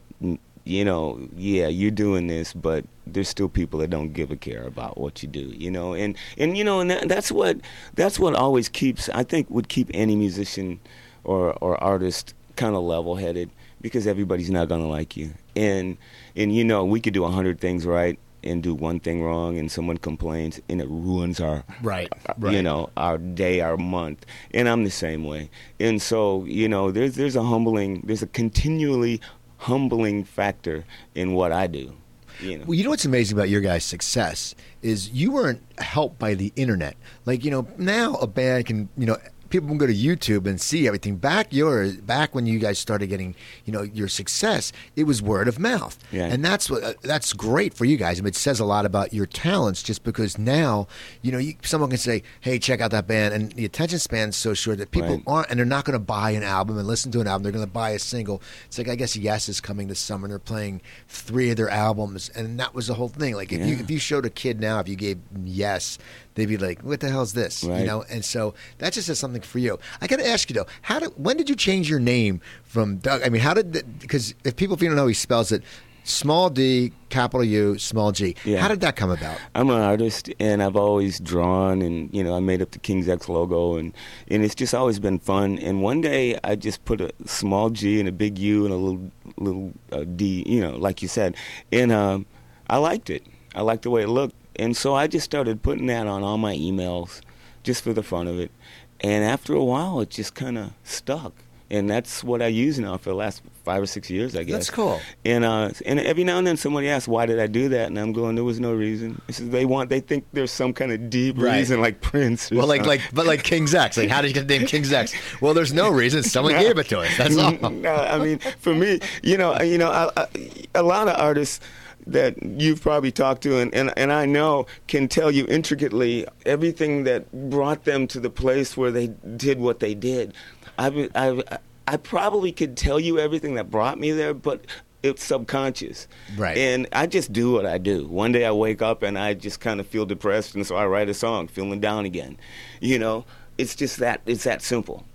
you know, yeah, you're doing this, but there's still people that don't give a care about what you do, you know, and and you know, and that, that's what that's what always keeps I think would keep any musician or or artist kind of level headed because everybody's not gonna like you, and and you know, we could do a hundred things right and do one thing wrong, and someone complains, and it ruins our Right, uh, right. you know our day our month and i'm the same way and so you know there's there's a humbling there's a continually humbling factor in what i do you know Well, you know what's amazing about your guys' success is you weren't helped by the internet. Like you know, now a band can you know people can go to YouTube and see everything. Back your back when you guys started getting you know your success, it was word of mouth, Yeah. and that's what uh, that's great for you guys. I mean, it says a lot about your talents just because now you know you, someone can say, "Hey, check out that band," and the attention span's so short that people Right. aren't, and they're not going to buy an album and listen to an album. They're going to buy a single. It's like I guess Yes is coming this summer. and They're playing three of their albums, and that was the whole thing. Like if you if you showed a kid now, if you gave Yes, they'd be like, "What the hell's this?" You know. And so that just says something for you. I got to ask you though, how did when did you change your name from Doug? I mean, how did because if people if you don't know, he spells it small D, capital U, small G. Yeah. How did that come about? I'm an artist, and I've always drawn, and you know, I made up the King's X logo, and and it's just always been fun. And one day, I just put a small G and a big U and a little little uh, D, you know, like you said, and um, I liked it. I liked the way it looked, and so I just started putting that on all my emails, just for the fun of it. And after a while, it just kind of stuck. And that's what I use now for the last five or six years, I guess. That's cool. And uh, and every now and then somebody asks, "Why did I do that?" And I'm going, "There was no reason." Just they want, they think there's some kind of deep Right. reason, like Prince. Well, like something. like but like King's X. Like how did you get the name King's X? Well, there's no reason. Someone gave it to us. That's all. no, I mean, for me, you know, you know, I, I, a lot of artists that you've probably talked to and, and, and I know can tell you intricately everything that brought them to the place where they did what they did. I, I, I probably could tell you everything that brought me there, but it's subconscious. Right. And I just do what I do. One day I wake up and I just kind of feel depressed, and so I write a song, feeling down again. You know, it's just that, it's that simple.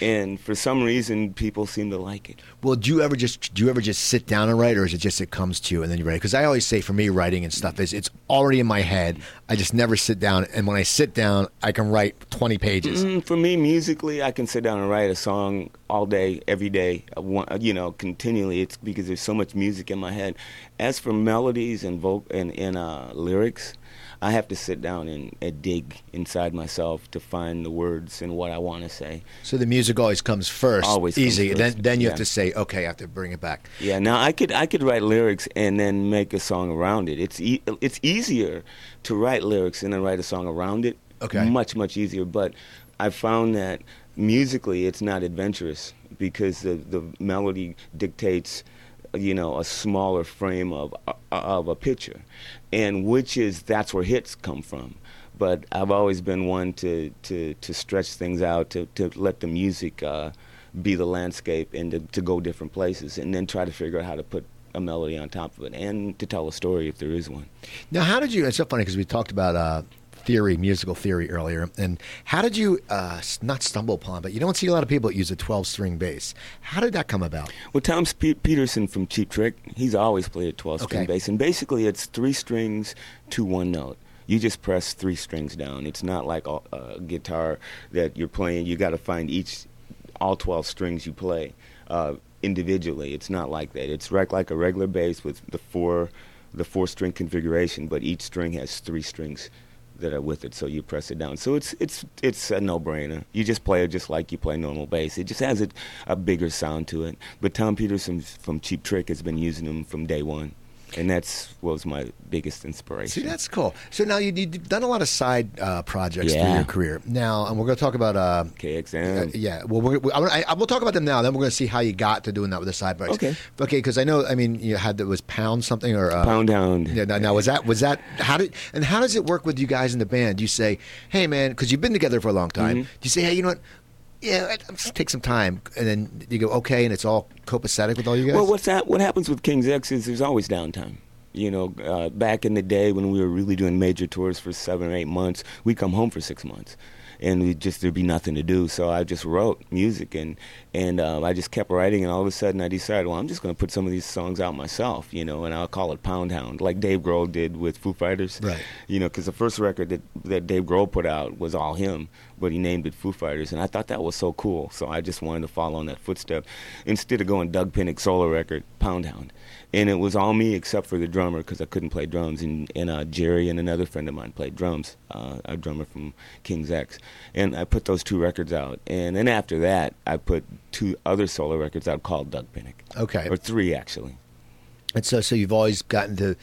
And for some reason, people seem to like it. Well, do you ever just do you ever just sit down and write, or is it just it comes to you and then you write? Because I always say for me, writing and stuff is it's already in my head. I just never sit down, and when I sit down, I can write twenty pages. Mm, for me, musically, I can sit down and write a song all day, every day, uh, uh, you know, continually. It's because there's so much music in my head. As for melodies and voc- and, and uh, lyrics, I have to sit down and, and dig inside myself to find the words and what I want to say. So the music always comes first, Always comes easy. first, Then then you have to say, okay, I have to bring it back. Yeah, now I could I could write lyrics and then make a song around it. It's e- it's easier to write lyrics and then write a song around it. Okay. much much easier. But I found that musically it's not adventurous because the the melody dictates you know a smaller frame of of a picture, and which is that's where hits come from. But I've always been one to to to stretch things out to to let the music. Uh, be the landscape and to, to go different places and then try to figure out how to put a melody on top of it and to tell a story if there is one. Now, how did you? It's so funny because we talked about uh, theory, musical theory earlier. And how did you uh, not stumble upon, but you don't see a lot of people that use a 12 string bass. How did that come about? Well, Tom Petersson from Cheap Trick, he's always played a 12 string Okay. bass. And basically, it's three strings to one note. You just press three strings down. It's not like a, a guitar that you're playing. You got to find each, all 12 strings you play uh, individually. It's not like that. It's rec- like a regular bass with the four, the four string configuration, but each string has three strings that are with it. So you press it down. So it's it's it's a no brainer. You just play it just like you play normal bass. It just has a, a bigger sound to it. But Tom Petersson from Cheap Trick has been using them from day one, and that's what was my biggest inspiration. See, that's cool. So now you, you've done a lot of side uh, projects through your career. Now, and we're going to talk about. Uh, KXM. Uh, yeah, well, we're, we, I, I, we'll talk about them now. Then we're going to see how you got to doing that with the side projects. Okay. okay, because I know. I mean, you had that was pound something or uh, Pound Hound. Yeah, now, now was that was that how did and how does it work with you guys in the band? You say, hey man, because you've been together for a long time. Mhm. Do you say, hey, you know what? Yeah, just take some time, and then you go, okay, and it's all copacetic with all you guys. Well, what's that? What happens with King's X is there's always downtime. You know, uh, back in the day when we were really doing major tours for seven or eight months, we come home for six months, and we just there'd be nothing to do. So I just wrote music, and and uh, I just kept writing, and all of a sudden I decided, well, I'm just going to put some of these songs out myself, you know, and I'll call it Pound Hound, like Dave Grohl did with Foo Fighters, Right. You know, because the first record that that Dave Grohl put out was all him, but he named it Foo Fighters, and I thought that was so cool. So I just wanted to follow in that footstep instead of going Doug Pinnick solo record, Pound Hound, and it was all me except for the drummer because I couldn't play drums, and and uh, Jerry and another friend of mine played drums, uh, a drummer from King's X, and I put those two records out, and then after that I put two other solo records out called Doug Pinnick, okay, or three actually. And so so you've always gotten to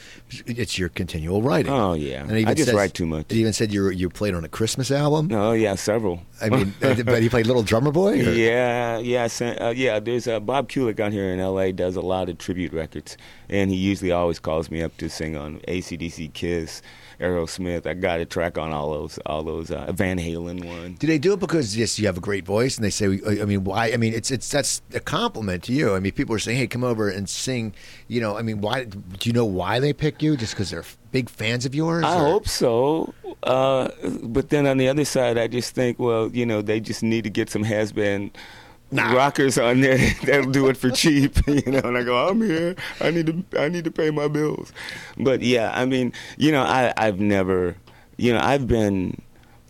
it's your continual writing. Oh yeah, And even I just says- write too much. It even said you you played on a Christmas album. Oh yeah, several. I mean, but he played Little Drummer Boy. or- Yeah, yeah, uh, yeah. There's uh, Bob Kulick out here in L.A. does a lot of tribute records, and he usually always calls me up to sing on ACDC, Kiss, Aerosmith. I got a track on all those, all those uh, Van Halen one. Do they do it because yes, you have a great voice, and they say, I mean, why? I mean, it's it's that's a compliment to you. I mean, people are saying, hey, come over and sing. You know, I mean, why? Do you know why they pick you? Just because they're big fans of yours? I or- hope so. Uh, but then on the other side, I just think, well, you know, they just need to get some has been. Rockers on there that'll do it for cheap, you know. And I go, I'm here. I need to, I need to pay my bills. But yeah, I mean, you know, I, I've never, you know, I've been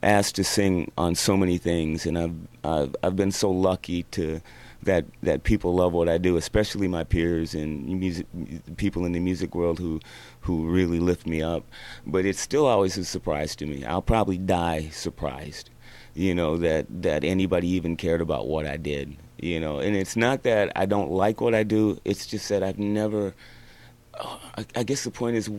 asked to sing on so many things, and I've, I've, I've been so lucky to that that people love what I do, especially my peers and music people in the music world who who really lift me up. But it's still always a surprise to me. I'll probably die surprised, you know, that that anybody even cared about what I did, you know. And it's not that I don't like what I do. It's just that I've never. Uh, I, I guess the point is.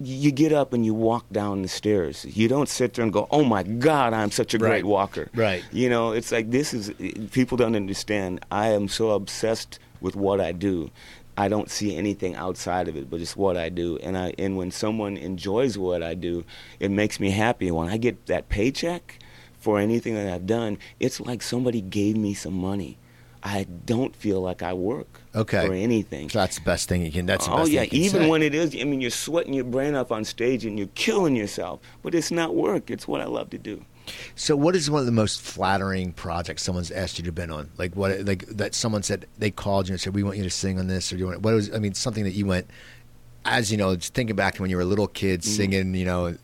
You get up and you walk down the stairs. You don't sit there and go, "Oh my God, I'm such a Right. great walker." Right. You know, it's like this is people don't understand. I am so obsessed with what I do. I don't see anything outside of it, but it's what I do. And I and when someone enjoys what I do, it makes me happy. When I get that paycheck for anything that I've done, it's like somebody gave me some money. I don't feel like I work Okay. for anything. So that's the best thing you can. That's Oh best yeah, thing you can even say. when it is, I mean, you're sweating your brain off on stage and you're killing yourself, but it's not work. It's what I love to do. So, what is one of the most flattering projects someone's asked you to been on? Like what? Like that someone said they called you and said, "We want you to sing on this," or do you want? What was? I mean, something that you went. As you know, just thinking back to when you were a little kid Mm-hmm. singing, you know,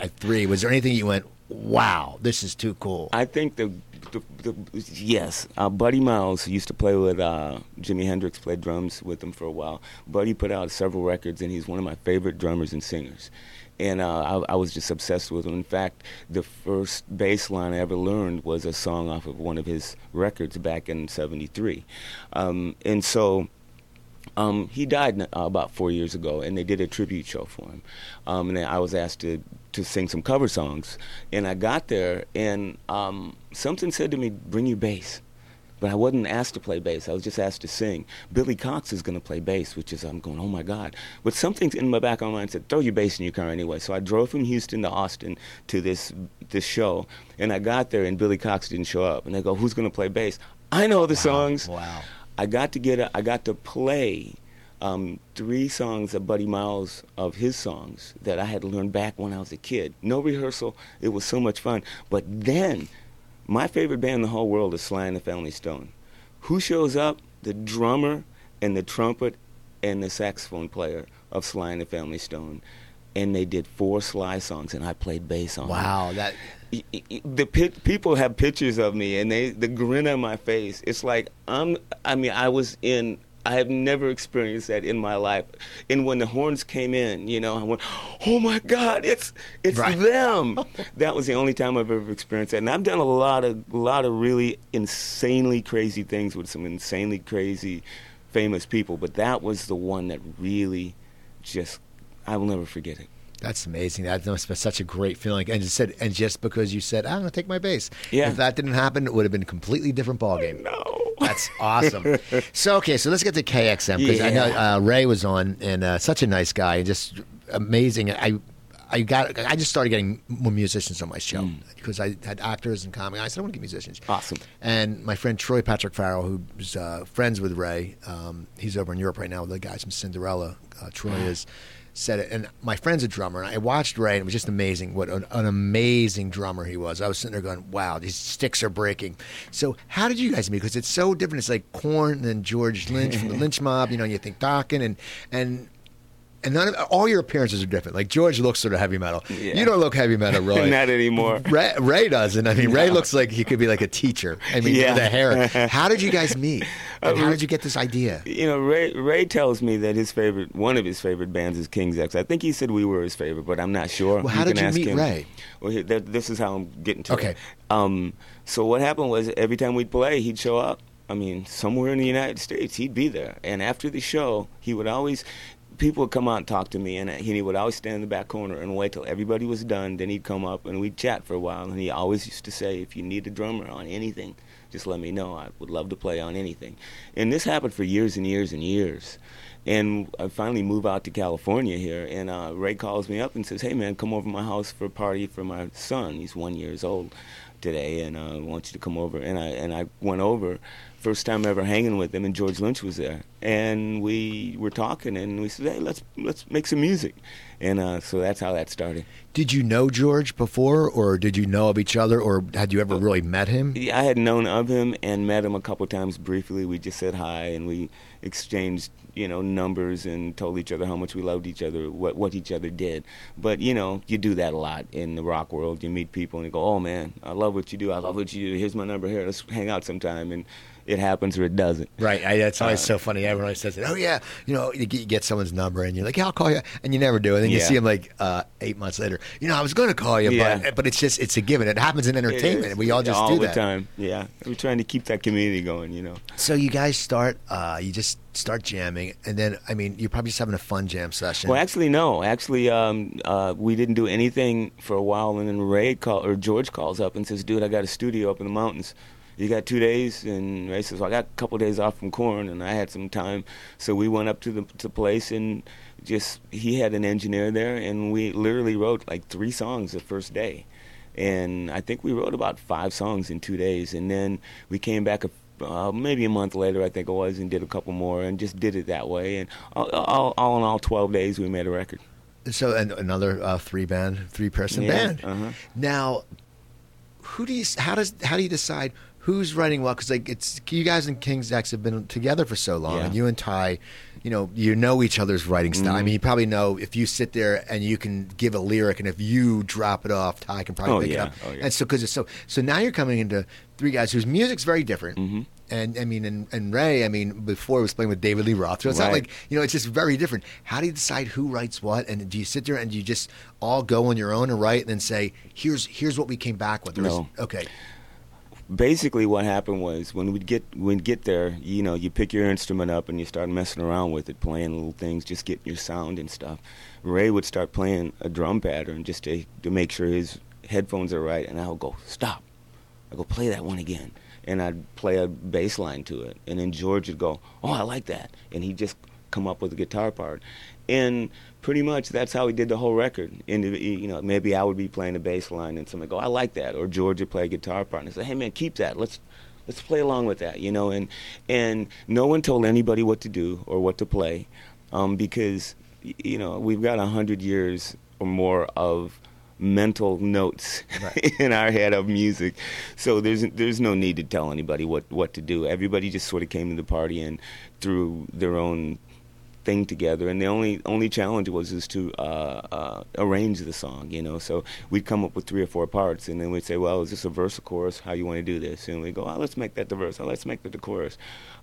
at three, was there anything you went, "Wow, this is too cool"? I think the, the, the yes, uh, Buddy Miles used to play with uh, Jimi Hendrix, played drums with him for a while. Buddy put out several records, and he's one of my favorite drummers and singers. And uh, I, I was just obsessed with him. In fact, the first bass line I ever learned was a song off of one of his records back in '73. Um, and so um, he died uh, about four years ago, and they did a tribute show for him. Um, and I was asked to, to sing some cover songs, and I got there, and um, something said to me, "Bring your bass." But I wasn't asked to play bass. I was just asked to sing. Billy Cox is going to play bass, which is I'm going, oh my God. But something in my back of my mind said, throw your bass in your car anyway. So I drove from Houston to Austin to this this show, and I got there, and Billy Cox didn't show up. And they go, who's going to play bass? I know the songs. Wow. I got to get a, I got to play um, three songs of Buddy Miles of his songs that I had learned back when I was a kid. No rehearsal. It was so much fun. But then, my favorite band in the whole world is Sly and the Family Stone. Who shows up? The drummer and the trumpet and the saxophone player of Sly and the Family Stone. And they did four Sly songs, and I played bass on them Wow, that the pit, people have pictures of me and they the grin on my face. It's like i'm i mean i was in i have never experienced that in my life. And when the horns came in you know i went oh my god it's it's Right. them. That was the only time i've ever experienced that. And i've done a lot of a lot of really insanely crazy things with some insanely crazy famous people but that was the one that really just i will never forget it That's amazing. That must have been such a great feeling. And you said, and just because you said, I'm going to take my base. Yeah. If that didn't happen, it would have been a completely different ballgame. no That's awesome. so okay, so let's get to KXM because I know uh, Ray was on and uh, such a nice guy and just amazing. I I got I just started getting more musicians on my show Mm. because I had actors and comic. I said I want to get musicians. Awesome. And my friend Troy Patrick Farrell, who's uh, friends with Ray, um, he's over in Europe right now with the guys from Cinderella. Uh, Troy is said it, and my friend's a drummer. And I watched Ray, and it was just amazing. What an, an amazing drummer he was. I was sitting there going, "Wow, these sticks are breaking." So, how did you guys meet? Because it's so different. It's like Korn and George Lynch from the Lynch Mob. You know, And you think Dokken and and. And none of all your appearances are different. Like George looks sort of heavy metal. Yeah. You don't look heavy metal, Roy. not anymore Ray, Ray doesn't. I mean, Ray looks like he could be like a teacher. I mean, Yeah. the hair. How did you guys meet? And how Uh, did you get this idea? You know, Ray Ray tells me that his favorite, one of his favorite bands is King's X. I think he said we were his favorite, but I'm not sure. Well, how can did you ask meet him. Ray? Well, he- that, this is how I'm getting to Okay. it. Um, so what happened was every time we'd play, he'd show up. I mean, somewhere in the United States, he'd be there. And after the show, he would always. People would come out and talk to me, and he would always stand in the back corner and wait till everybody was done. Then he'd come up and we'd chat for a while. And he always used to say, "If you need a drummer on anything, just let me know. I would love to play on anything." And this happened for years and years and years. And I finally move out to California here, and uh, Ray calls me up and says, "Hey man, come over to my house for a party for my son. He's one years old today, and uh, I want you to come over." And I and I went over, first time ever hanging with him, and George Lynch was there, and we were talking, and we said, "Hey, let's let's make some music," and uh, so that's how that started. Did you know George before, or did you know of each other, or had you ever really met him? Yeah, I had known of him and met him a couple times briefly. We just said hi and we exchanged, you know, numbers and told each other how much we loved each other, what what each other did. But you know, you do that a lot in the rock world. You meet people and you go, "Oh man, I love what you do. I love what you do. Here's my number here. Let's hang out sometime." And it happens or it doesn't. Right. I, that's always Uh, so funny. Everyone always says it. Oh yeah. You know, you get, someone's number and you're like, yeah, I'll call you, and you never do. And then you Yeah. see them like uh, eight months later. You know, I was going to call you, Yeah. but but it's just it's a given. It happens in entertainment. We all just all do the that. time. Yeah, we're trying to keep that community going. You know. So you guys start. Uh, you just start jamming, and then I mean, you're probably just having a fun jam session. Well, actually, no. Actually, um, uh, we didn't do anything for a while, and then Ray call or George calls up and says, "Dude, I got a studio up in the mountains. You got two days?" And Ray says, "Well, I got a couple days off from Korn, and I had some time, so we went up to the to place and just he had an engineer there, and we literally wrote like three songs the first day." And I think we wrote about five songs in two days, and then we came back a uh, maybe a month later, I think it was, and did a couple more, and just did it that way. And all, all, all in all, twelve days, we made a record. So and another uh, three band, three person Yeah, band. uh-huh. Now, who do you? How does how do you decide who's writing what? Because like it's you guys and King's X have been together for so long, Yeah. and you and Ty, you know, you know each other's writing style. I Mhm. mean, you probably know if you sit there and you can give a lyric, and if you drop it off, Ty can probably Oh, pick yeah. it up. Oh, yeah. And so because it's so so now you're coming into three guys whose music's very different. Mhm. And I mean, and, and Ray, I mean, before was playing with David Lee Roth, so it's not like you know, it's just very different. How do you decide who writes what? And do you sit there and do you just all go on your own and write, and then say, "Here's here's what we came back with"? No. okay, Basically, what happened was when we'd get when get there, you know, you pick your instrument up and you start messing around with it, playing little things, just getting your sound and stuff. Ray would start playing a drum pattern just to to make sure his headphones are right, and I'll go stop. I go play that one again, and I'd play a bass line to it, and then George would go, "Oh, I like that," and he'd just come up with a guitar part, and pretty much that's how we did the whole record. And you know, maybe I would be playing the bass line, and somebody go, "I like that," or George would play a guitar part, and say, "Hey man, keep that. Let's." Let's play along with that, you know, and and no one told anybody what to do or what to play. um, because you know we've got a hundred years or more of mental notes Right. in our head of music. So there's there's no need to tell anybody what what to do. Everybody just sort of came to the party and through their own thing together and the only only challenge was is to uh, uh, arrange the song you know? So we'd come up with three or four parts and then we'd say well is this a verse or chorus? How you want to do this? And we go oh let's make that the verse. Oh let's make that the chorus.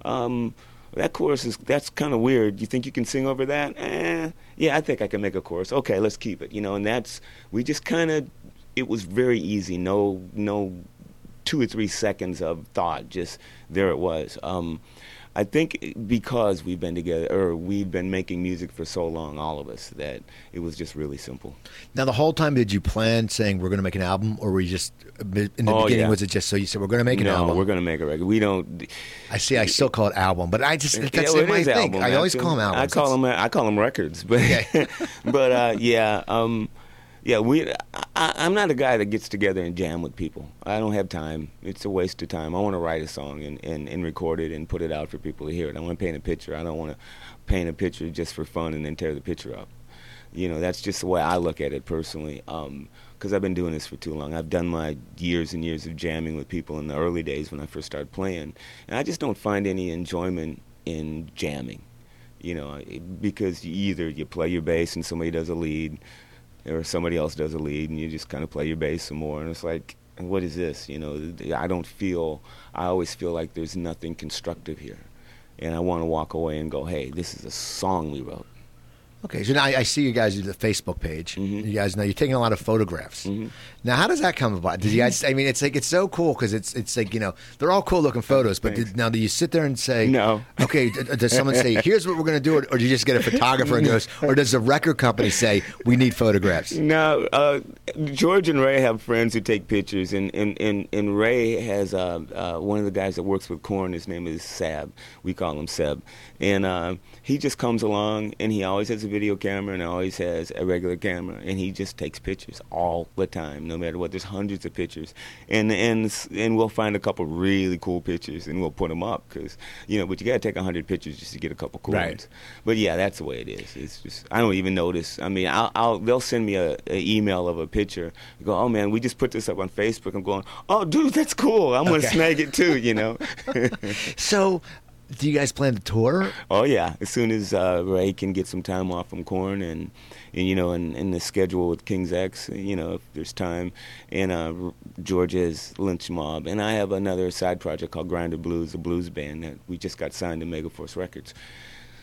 Um, that chorus is that's kind of weird. You think you can sing over that? Eh, yeah i think i can make a chorus. Okay let's keep it you know? And that's we just kind of it was very easy. No no two or three seconds of thought just there it was. Um, I think because we've been together, or we've been making music for so long, all of us, that it was just really simple. Now, the whole time, did you plan saying we're going to make an album, or were you just in the Oh, beginning? yeah. Was it just so you said we're going to make an no, album? we're gonna make a record. We don't. I see. I still call it album, but I just that's Yeah, well, it my thing. album, I always call them albums. I call That's- them. I call them records, but Okay. but uh, yeah, um, yeah. We. I, I'm not a guy that gets together and jam with people. I don't have time. It's a waste of time. I want to write a song and, and, and record it and put it out for people to hear it. I want to paint a picture. I don't want to paint a picture just for fun and then tear the picture up. You know, that's just the way I look at it personally. Um, Because I've been doing this for too long. I've done my years and years of jamming with people in the early days when I first started playing, and I just don't find any enjoyment in jamming. You know, because either you play your bass and somebody does a lead, or somebody else does a lead, and you just kind of play your bass some more, and it's like, what is this? You know, I don't feel. I always feel like there's nothing constructive here, and I want to walk away and go, hey, this is a song we wrote. Okay, so now I, I see you guys do the Facebook page. Mhm. You guys know you're taking a lot of photographs. Mhm. Now, how does that come about? Did you guys? I mean, it's like it's so cool because it's it's like you know they're all cool looking photos. But did, now, do you sit there and say, No. Okay, d- does someone say, "Here's what we're going to do," or, or do you just get a photographer and goes, or does the record company say, "We need photographs"? No, uh, George and Ray have friends who take pictures, and and, and, and Ray has uh, uh, one of the guys that works with Korn. His name is Sab. We call him Seb, and uh, he just comes along, and he always has a video camera, and always has a regular camera, and he just takes pictures all the time, no matter what. There's hundreds of pictures, and and and we'll find a couple really cool pictures, and we'll put them up because you know, but you got to take hundred pictures just to get a couple cool Right. ones. But yeah, that's the way it is. It's just I don't even notice. I mean, I'll, I'll they'll send me a, a email of a picture. I go, oh man, we just put this up on Facebook. I'm going, oh dude, that's cool. I'm gonna snag it too. You know. So, do you guys plan to tour? oh yeah, as soon as uh, Ray can get some time off from Korn and and you know, and, and the schedule with King's X, you know, if there's time, and uh, Georgia's Lynch Mob, and I have another side project called Grinder Blues, a blues band that we just got signed to Megaforce Records.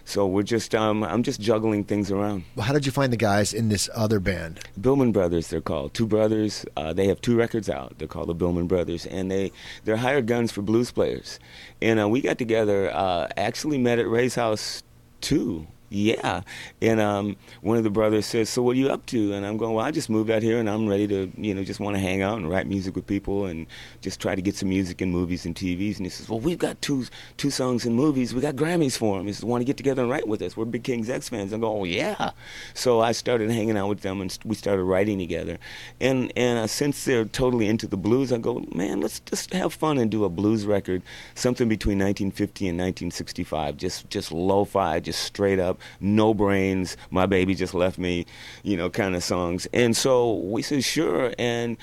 So we're just, um, I'm just juggling things around. Well, how did you find the guys in this other band? Bihlman Brothers, they're called. Two brothers. Uh, they have two records out. They're called the Bihlman Brothers, and they they're hired guns for blues players. And uh, we got together. Uh, actually met at Ray's house too. Yeah, and um, one of the brothers says, "So what are you up to?" And I'm going, "Well, I just moved out here, and I'm ready to, you know, just want to hang out and write music with people, and just try to get some music in movies and TVs." And he says, "Well, we've got two two songs in movies. We got Grammys for them. He says, want to get together and write with us? We're big King's X fans." I go, "Oh yeah." So I started hanging out with them, and we started writing together. And and uh, since they're totally into the blues, I go, "Man, let's just have fun and do a blues record, something between 1950 and 1965, just just lo-fi, just straight up, no brains. My baby just left me, you know, kind of songs." And so we said, "Sure." And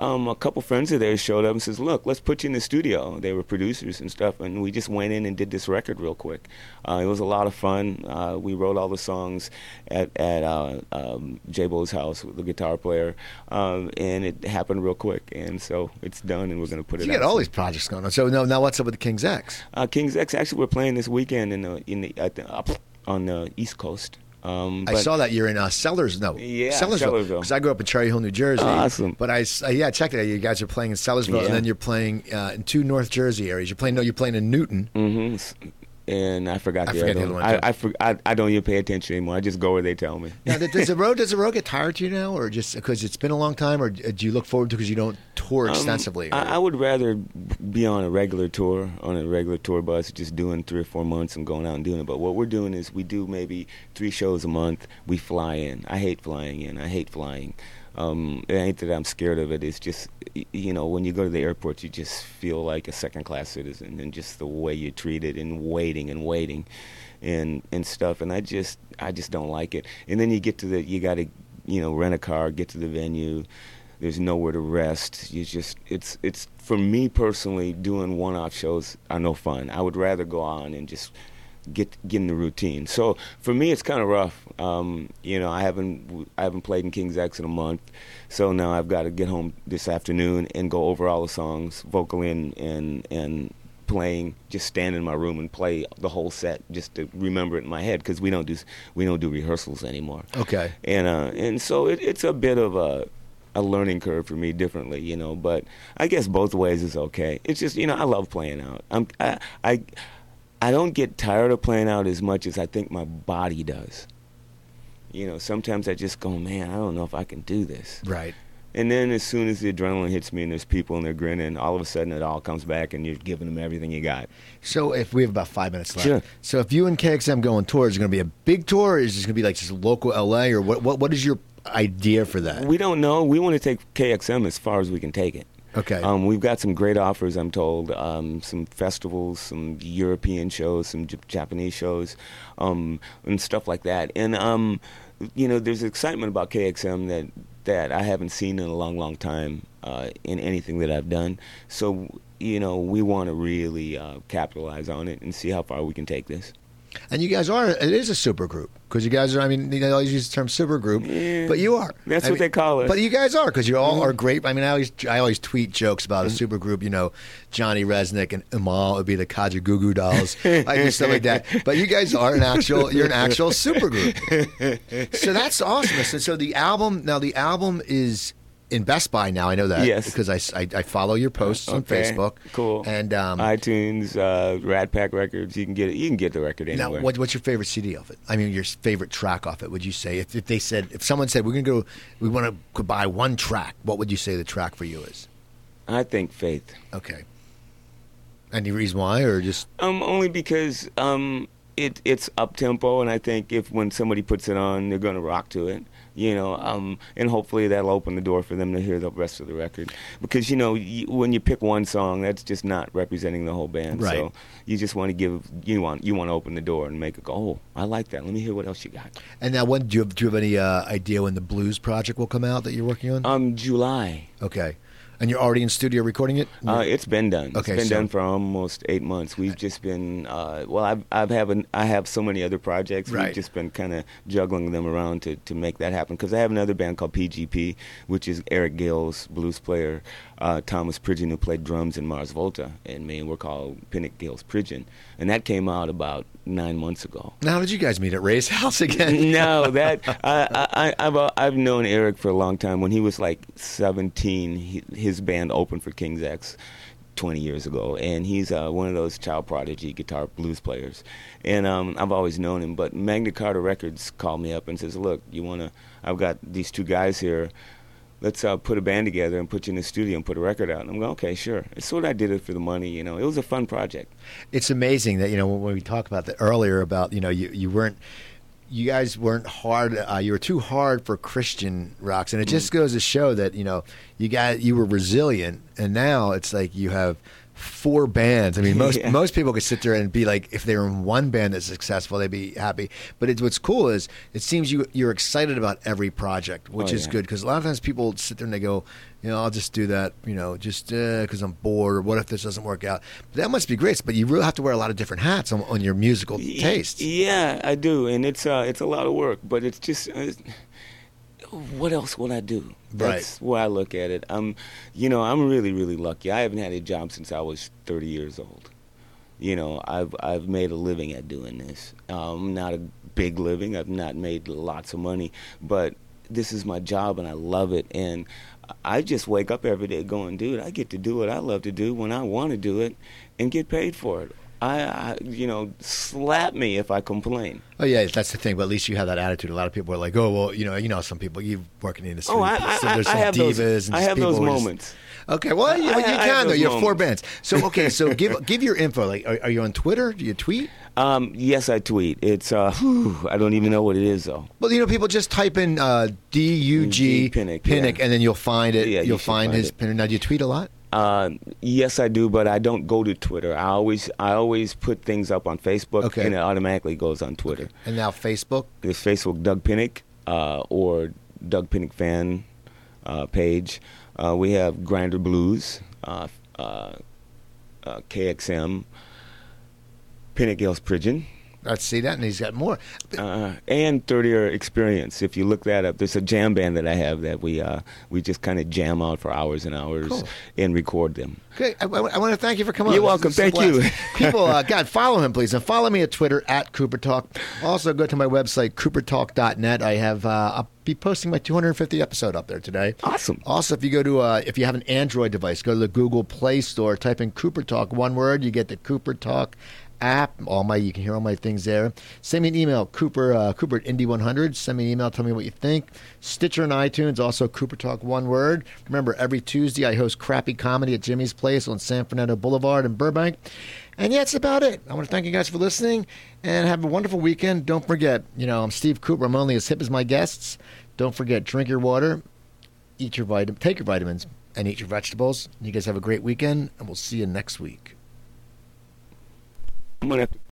um, a couple friends of theirs showed up and says, "Look, let's put you in the studio." They were producers and stuff, and we just went in and did this record real quick. Uh, it was a lot of fun. Uh, we wrote all the songs at at uh, um, Jabo's house with the guitar player, um, and it happened real quick. And so it's done, and we're going to put So it. you got all soon. these projects going on. So no, now what's up with the King's X? Uh, King's X actually we're playing this weekend in the in the, at the up on the East Coast. Um, I but- saw that you're in uh, Sellers. No, Yeah, Sellersville. Because I grew up in Cherry Hill, New Jersey. Awesome. But I, uh, yeah, check it. out. You guys are playing in Sellersville, and then you're playing uh, in two North Jersey areas. You're playing no, you're playing in Newton. hmm And I forgot I the forget other the one. other one. I, I, for, I, I don't even pay attention anymore. I just go where they tell me. Now, does the road does the road get tired to you now, or just because it's been a long time, or do you look forward to because you don't tour Um, extensively? I, I would rather be on a regular tour, on a regular tour bus, just doing three or four months and going out and doing it. But what we're doing is we do maybe three shows a month. We fly in. I hate flying in. I hate flying. Um, it ain't that I'm scared of it. It's just, you know, when you go to the airport, you just feel like a second class citizen, and just the way you're treated, and waiting and waiting, and and stuff. And I just, I just don't like it. And then you get to the, you got to, you know, rent a car, get to the venue. There's nowhere to rest. You just, it's, it's for me personally, doing one-off shows are no fun. I would rather go on and just get get in the routine. So for me, it's kind of rough. Um, you know, I haven't I haven't played in King's X in a month, so now I've got to get home this afternoon and go over all the songs, vocally and and and playing. Just stand in my room and play the whole set just to remember it in my head because we don't do we don't do rehearsals anymore. Okay. And uh, and so it, it's a bit of a a learning curve for me differently, you know. But I guess both ways is okay. It's just you know I love playing out. I'm I I I don't get tired of playing out as much as I think my body does. You know, sometimes I just go, man, I don't know if I can do this. Right. And then as soon as the adrenaline hits me and there's people and they're grinning, all of a sudden it all comes back and you're giving them everything you got. So if we have about five minutes left, Sure. so if you and KXM go on tour, is it going to be a big tour? Or is it going to be like just local LA, or what? What, what is your idea for that? We don't know. We want to take KXM as far as we can take it. Okay. Um, we've got some great offers, I'm told. Um, some festivals, some European shows, some J- Japanese shows, um, and stuff like that. And um, you know, there's excitement about KXM that that I haven't seen in a long, long time uh, in anything that I've done. So you know, we want to really uh, capitalize on it and see how far we can take this. And you guys are. It is a super group because you guys are. I mean, they always use the term super group, Yeah. but you are. That's I what mean, they call us. But you guys are because you all Mhm. are great. I mean, I always I always tweet jokes about a super group. You know, Johnny Rzeznik and Amal would be the Kaja Goo Goo dolls. I do stuff like that. But you guys are an actual. You're an actual super group. So that's awesome. So, so the album now the album is in Best Buy now. I know that Yes. because I, I, I follow your posts on Facebook. Cool. And um, iTunes, uh, Rat Pack Records. You can get it. You can get the record Now, anywhere. what, what's your favorite CD of it? I mean, your favorite track off it? Would you say if, if they said if someone said we're gonna go, we want to buy one track, what would you say the track for you is? I think Faith. Okay. Any reason why, or just Um, only because um, it it's up tempo, and I think if when somebody puts it on, they're gonna rock to it. You know, um, and hopefully that'll open the door for them to hear the rest of the record. Because you know, you, when you pick one song, that's just not representing the whole band. Right. So you just want to give you want you want to open the door and make it go. Oh, I like that. Let me hear what else you got. and now when do you have, do you have any uh, idea when the blues project will come out that you're working on? Um, July. okay, and you're already in studio recording it. Uh, it's been done. Okay, it's been so- done for almost eight months. We've just been uh, well. I've I've have an, I have so many other projects. Right. We've just been kind of juggling them around to, to make that happen. Because I have another band called PGP, which is Eric Gales blues player, uh, Thomas Pridgen, who played drums in Mars Volta, and me. And we're called Pinnick Gales Pridgen, and that came out about nine months ago. now, how did you guys meet at Ray's house again? no, that I, I, I've uh, I've known Eric for a long time. When he was like 17, he, his band opened for King's X 20 years ago, and he's uh, one of those child prodigy guitar blues players. And um, I've always known him. But Magna Carta Records called me up and says, "Look, you wanna? I've got these two guys here." Let's uh, put a band together and put you in the studio and put a record out. And I'm going, okay, sure. It's sort of I did it for the money, you know. It was a fun project. it's amazing that you know when we talked about that earlier about you know you you weren't you guys weren't hard uh, you were too hard for christian rocks and it just goes to show that you know you got you were resilient and now it's like you have four bands i mean most Yeah. most people could sit there and be like if they were in one band that's successful they'd be happy but it's what's cool is it seems you you're excited about every project which Oh, is yeah. good because a lot of times people sit there and they go you know i'll just do that you know just because i'm bored or what if this doesn't work out But that must be great but you really have to wear a lot of different hats on, on your musical tastes Yeah, I do, and it's uh, it's a lot of work, but it's just. Uh, what else would I do? That's where I look at it. I'm, you know, I'm really, really lucky. I haven't had a job since I was 30 years old. You know, I've I've made a living at doing this. Um, not a big living. I've not made lots of money, but this is my job and I love it. And I just wake up every day going, dude, I get to do what I love to do when I want to do it, and get paid for it. I, I, you know, slap me if I complain. oh yeah that's the thing but at least you have that attitude a lot of people are like oh well you know you know some people you work in the industry Oh, I, so there's I some have divas those. and I have those are just- moments. Okay, well, you, you I- I can though. You have four bands. So okay, so give give your info. Like, are, are you on Twitter? Do you tweet? Um, yes, I tweet. It's uh, whew, I don't even know what it is though. Well, you know, people just type in uh, D U G Pinnick, Pinnick, yeah. and then you'll find it. Yeah, you you'll should find, find his it. Pinnick. Now, do you tweet a lot? Uh, yes, I do, but I don't go to Twitter. I always I always put things up on Facebook, Okay. and it automatically goes on Twitter. And now Facebook. There's Facebook Doug Pinnick uh, or Doug Pinnick fan uh, page. Uh, we have Grinder Blues, uh, uh, uh, KXM, Pinnick Gales Pridgen, Let's see that, and he's got more. uh, and 30 Year Experience. If you look that up, there's a jam band that I have that we uh, we just kind of jam out for hours and hours Cool. and record them. Okay, I, want to thank you for coming. You're on. Welcome. Thank you. People, uh, God, follow him, please, and follow me at Twitter at Cooper Talk. Also, go to my website coopertalk.net. I have uh, I'll be posting my 250 episode up there today. Awesome. Also, if you go to uh, if you have an Android device, go to the Google Play Store, type in Cooper Talk, one word, you get the Cooper Talk app. All my you can hear all my things there. Send me an email, Cooper uh, Cooper at Indy 100. Send me an email, tell me what you think. Stitcher and iTunes, also Cooper Talk, one word. Remember, every Tuesday I host crappy comedy at Jimmy's Place on San Fernando Boulevard in Burbank. And yeah, that's about it. I want to thank you guys for listening and have a wonderful weekend. Don't forget, you know, I'm Steve Cooper. I'm only as hip as my guests. Don't forget, drink your water, eat your vitamin, take your vitamins, and eat your vegetables. You guys have a great weekend, and we'll see you next week. I'm gonna have to